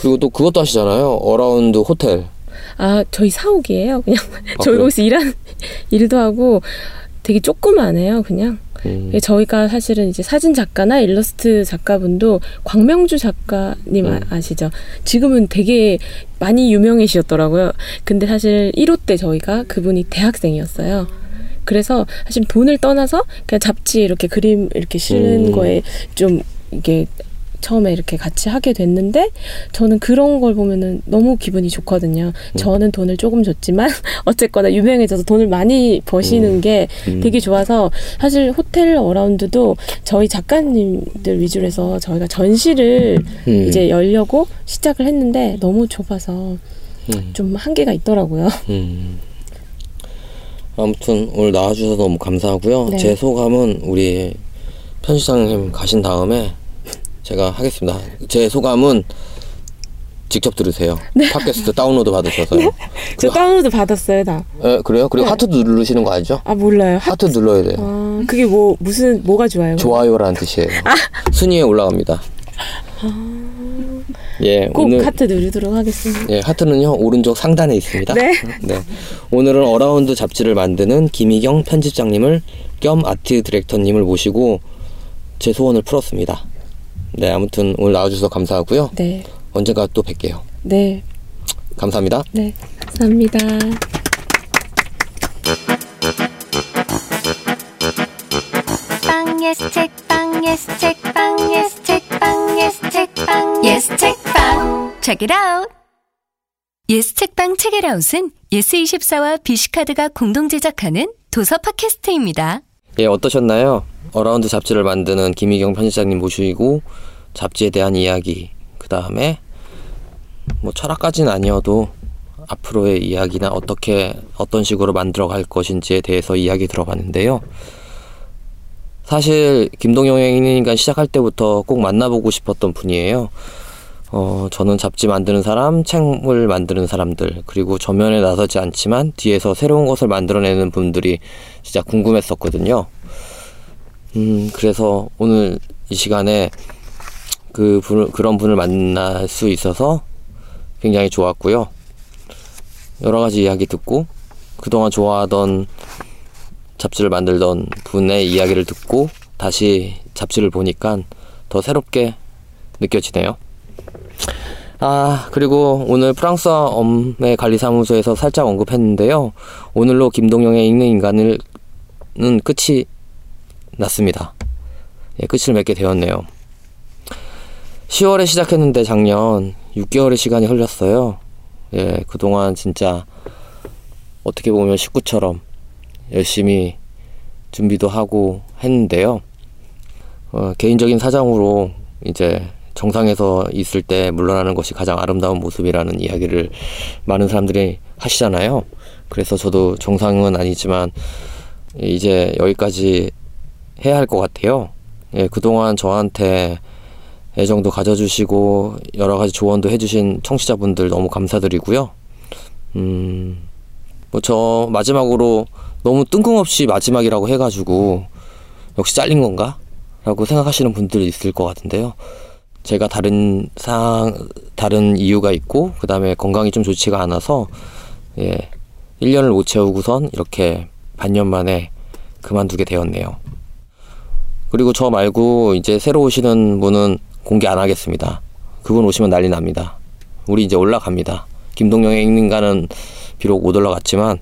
그리고 또 그것도 하시잖아요. AROUND 호텔. 아 저희 사옥이에요. 그냥 아, 저희 그래요? 거기서 일하는 일도 하고 되게 조그만해요. 그냥 음. 저희가 사실은 이제 사진 작가나 일러스트 작가분도 광명주 작가님 아- 음. 아시죠? 지금은 되게 많이 유명해지셨더라고요. 근데 사실 1호 때 저희가 그분이 대학생이었어요. 그래서 사실 돈을 떠나서 그냥 잡지 이렇게 그림 이렇게 실는 음. 거에 좀 이게 처음에 이렇게 같이 하게 됐는데 저는 그런 걸 보면은 너무 기분이 좋거든요. 저는 돈을 조금 줬지만 어쨌거나 유명해져서 돈을 많이 버시는 음. 게 음. 되게 좋아서 사실 호텔 어라운드도 저희 작가님들 위주로 해서 저희가 전시를 음. 이제 열려고 시작을 했는데 너무 좁아서 음. 좀 한계가 있더라고요. 음. 아무튼 오늘 나와주셔서 너무 감사하고요. 네. 제 소감은 우리 편집장님 가신 다음에 제가 하겠습니다. 제 소감은 직접 들으세요. 팟캐스트 다운로드 받으셔서요. 저 다운로드 받았어요, 다. 에, 그래요? 그리고 네. 하트 누르시는 거 알죠? 아 몰라요. 하, 하트 눌러야 돼요. 아, 그게 뭐 무슨 뭐가 좋아요? 좋아요라는 뜻이에요. 순위에 올라갑니다. 예, 꼭 오늘 하트 누르도록 하겠습니다. 예, 하트는요 오른쪽 상단에 있습니다. 네. 네. 오늘은 AROUND 잡지를 만드는 김희경 편집장님을 겸 아트 디렉터님을 모시고 제 소원을 풀었습니다. 네, 아무튼 오늘 나와주셔서 감사하고요. 네, 언젠가 또 뵐게요. 네, 감사합니다. 네. 감사합니다. 방 예스 책방 예스 책방 예스 책방 예스 책방 예스 책방 Check it out. 예스 책방 Check it out은 YES24와 BC카드가 공동 제작하는 도서 팟캐스트입니다. 예, 어떠셨나요? AROUND 잡지를 만드는 김희경 편집장님 모시고 잡지에 대한 이야기, 그 다음에 뭐 철학까지는 아니어도 앞으로의 이야기나 어떻게 어떤 식으로 만들어 갈 것인지에 대해서 이야기 들어봤는데요. 사실 있는 인간 시작할 때부터 꼭 만나보고 싶었던 분이에요. 어, 저는 잡지 만드는 사람, 책을 만드는 사람들, 그리고 전면에 나서지 않지만 뒤에서 새로운 것을 만들어내는 분들이 진짜 궁금했었거든요. 음, 그래서 오늘 이 시간에 그 분, 그런 분을 만날 수 있어서 굉장히 좋았고요. 여러 가지 이야기 듣고 그동안 좋아하던 잡지를 만들던 분의 이야기를 듣고 다시 잡지를 보니까 더 새롭게 느껴지네요. 아, 그리고 오늘 프랑스어 엄의 관리사무소에서 살짝 언급했는데요. 오늘로 김동영의 읽는 인간을, 는 끝이 났습니다. 예, 끝을 맺게 되었네요. 10월에 시작했는데 작년 6개월의 시간이 흘렀어요. 예, 그동안 진짜 어떻게 보면 식구처럼 열심히 준비도 하고 했는데요. 어, 개인적인 사정으로 이제 정상에서 있을 때 물러나는 것이 가장 아름다운 모습이라는 이야기를 많은 사람들이 하시잖아요. 그래서 저도 정상은 아니지만 이제 여기까지 해야 할 것 같아요. 예, 그동안 저한테 애정도 가져주시고 여러 가지 조언도 해주신 청취자분들 너무 감사드리고요. 음, 뭐 저 마지막으로 너무 뜬금없이 마지막이라고 해가지고 역시 잘린 건가? 라고 생각하시는 분들이 있을 것 같은데요. 제가 다른 상, 다른 이유가 있고, 그 다음에 건강이 좀 좋지가 않아서, 예, 1년을 못 채우고선 이렇게 반년 만에 그만두게 되었네요. 그리고 저 말고 이제 새로 오시는 분은 공개 안 하겠습니다. 그분 오시면 난리 납니다. 우리 이제 올라갑니다. 김동영의 읽는가는 비록 못 올라갔지만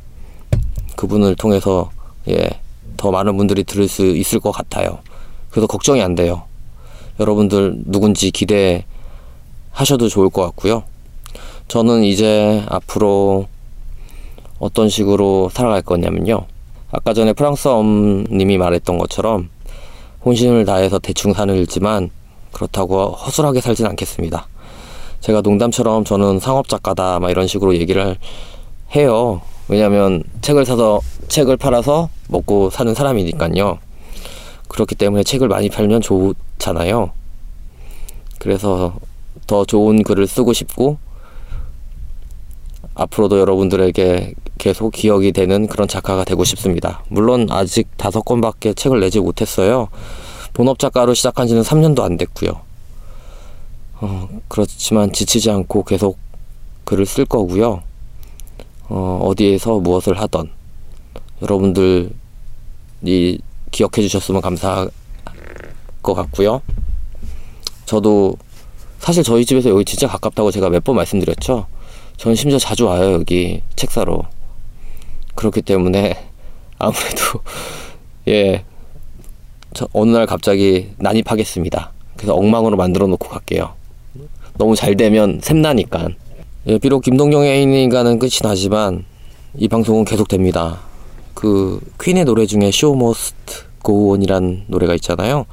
그분을 통해서 예, 더 많은 분들이 들을 수 있을 것 같아요. 그래서 걱정이 안 돼요. 여러분들 누군지 기대하셔도 좋을 것 같고요. 저는 이제 앞으로 어떤 식으로 살아갈 거냐면요. 아까 전에 프랑스 엄님이 말했던 것처럼 혼신을 다해서 대충 사늘지만 그렇다고 허술하게 살진 않겠습니다. 제가 농담처럼 저는 상업 작가다 막 이런 식으로 얘기를 해요. 왜냐하면 책을 사서 책을 팔아서 먹고 사는 사람이니까요. 그렇기 때문에 책을 많이 팔면 좋잖아요. 그래서 더 좋은 글을 쓰고 싶고 앞으로도 여러분들에게 계속 기억이 되는 그런 작가가 되고 싶습니다. 물론 아직 다섯 권밖에 책을 내지 못했어요. 본업 작가로 시작한 지는 3년도 안 됐고요. 어, 그렇지만 지치지 않고 계속 글을 쓸 거고요. 어, 어디에서 무엇을 하던 여러분들이 기억해 주셨으면 감사할 것 같고요. 저도 사실 저희 집에서 여기 진짜 가깝다고 제가 몇 번 말씀드렸죠. 저는 심지어 자주 와요 여기 책 사러. 그렇기 때문에 아무래도 예 저 어느 날 갑자기 난입하겠습니다. 그래서 엉망으로 만들어 놓고 갈게요. 너무 잘 되면 샘나니까. 예, 비록 김동영의 애인인가는 끝이 나지만 이 방송은 계속됩니다. 그 퀸의 노래 중에 쇼 모스트 고온이란 노래가 있잖아요.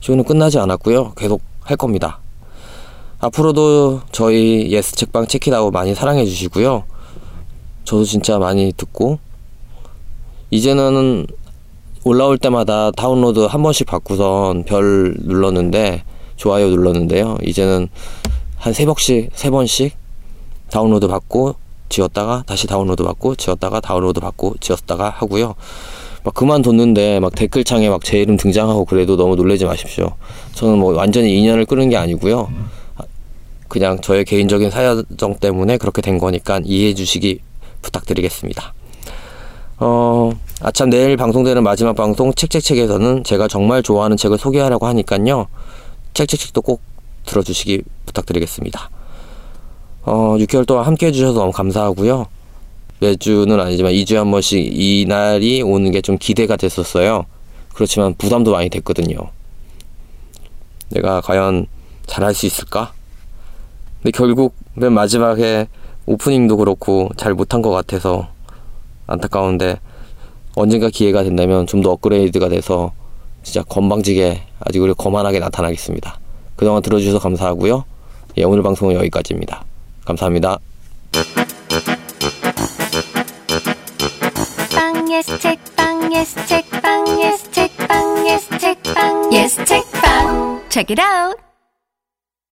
쇼는 끝나지 않았고요. 계속 할 겁니다. 앞으로도 저희 예스 책방 Check it out 많이 사랑해 주시고요. 저도 진짜 많이 듣고 이제는 올라올 때마다 다운로드 한 번씩 받고선 별 눌렀는데 좋아요 눌렀는데요. 이제는 한 세 번씩 세 번씩 다운로드 받고 지웠다가 다시 다운로드 받고 지웠다가 다운로드 받고 지웠다가 하고요. 막 그만뒀는데 막 댓글창에 막 제 이름 등장하고 그래도 너무 놀라지 마십시오. 저는 뭐 완전히 인연을 끊은 게 아니고요. 그냥 저의 개인적인 사정 때문에 그렇게 된 거니까 이해해 주시기 부탁드리겠습니다. 어, 아참 내일 방송되는 마지막 방송 책책책에서는 제가 정말 좋아하는 책을 소개하려고 하니까요. 책책책도 꼭 들어주시기 부탁드리겠습니다. 어, 6개월 동안 함께 해주셔서 너무 감사하고요. 매주는 아니지만 2주에 한 번씩 이 날이 오는 게 좀 기대가 됐었어요. 그렇지만 부담도 많이 됐거든요. 내가 과연 잘할 수 있을까? 근데 결국 맨 마지막에 오프닝도 그렇고 잘 못한 것 같아서 안타까운데 언젠가 기회가 된다면 좀 더 업그레이드가 돼서 진짜 건방지게 아주 그리고 거만하게 나타나겠습니다. 그동안 들어주셔서 감사하고요. 예, 오늘 방송은 여기까지입니다. 감사합니다. 빵 예스 책빵 예스 책빵 예스 책빵 예스 책빵 예스 책빵 Check it out.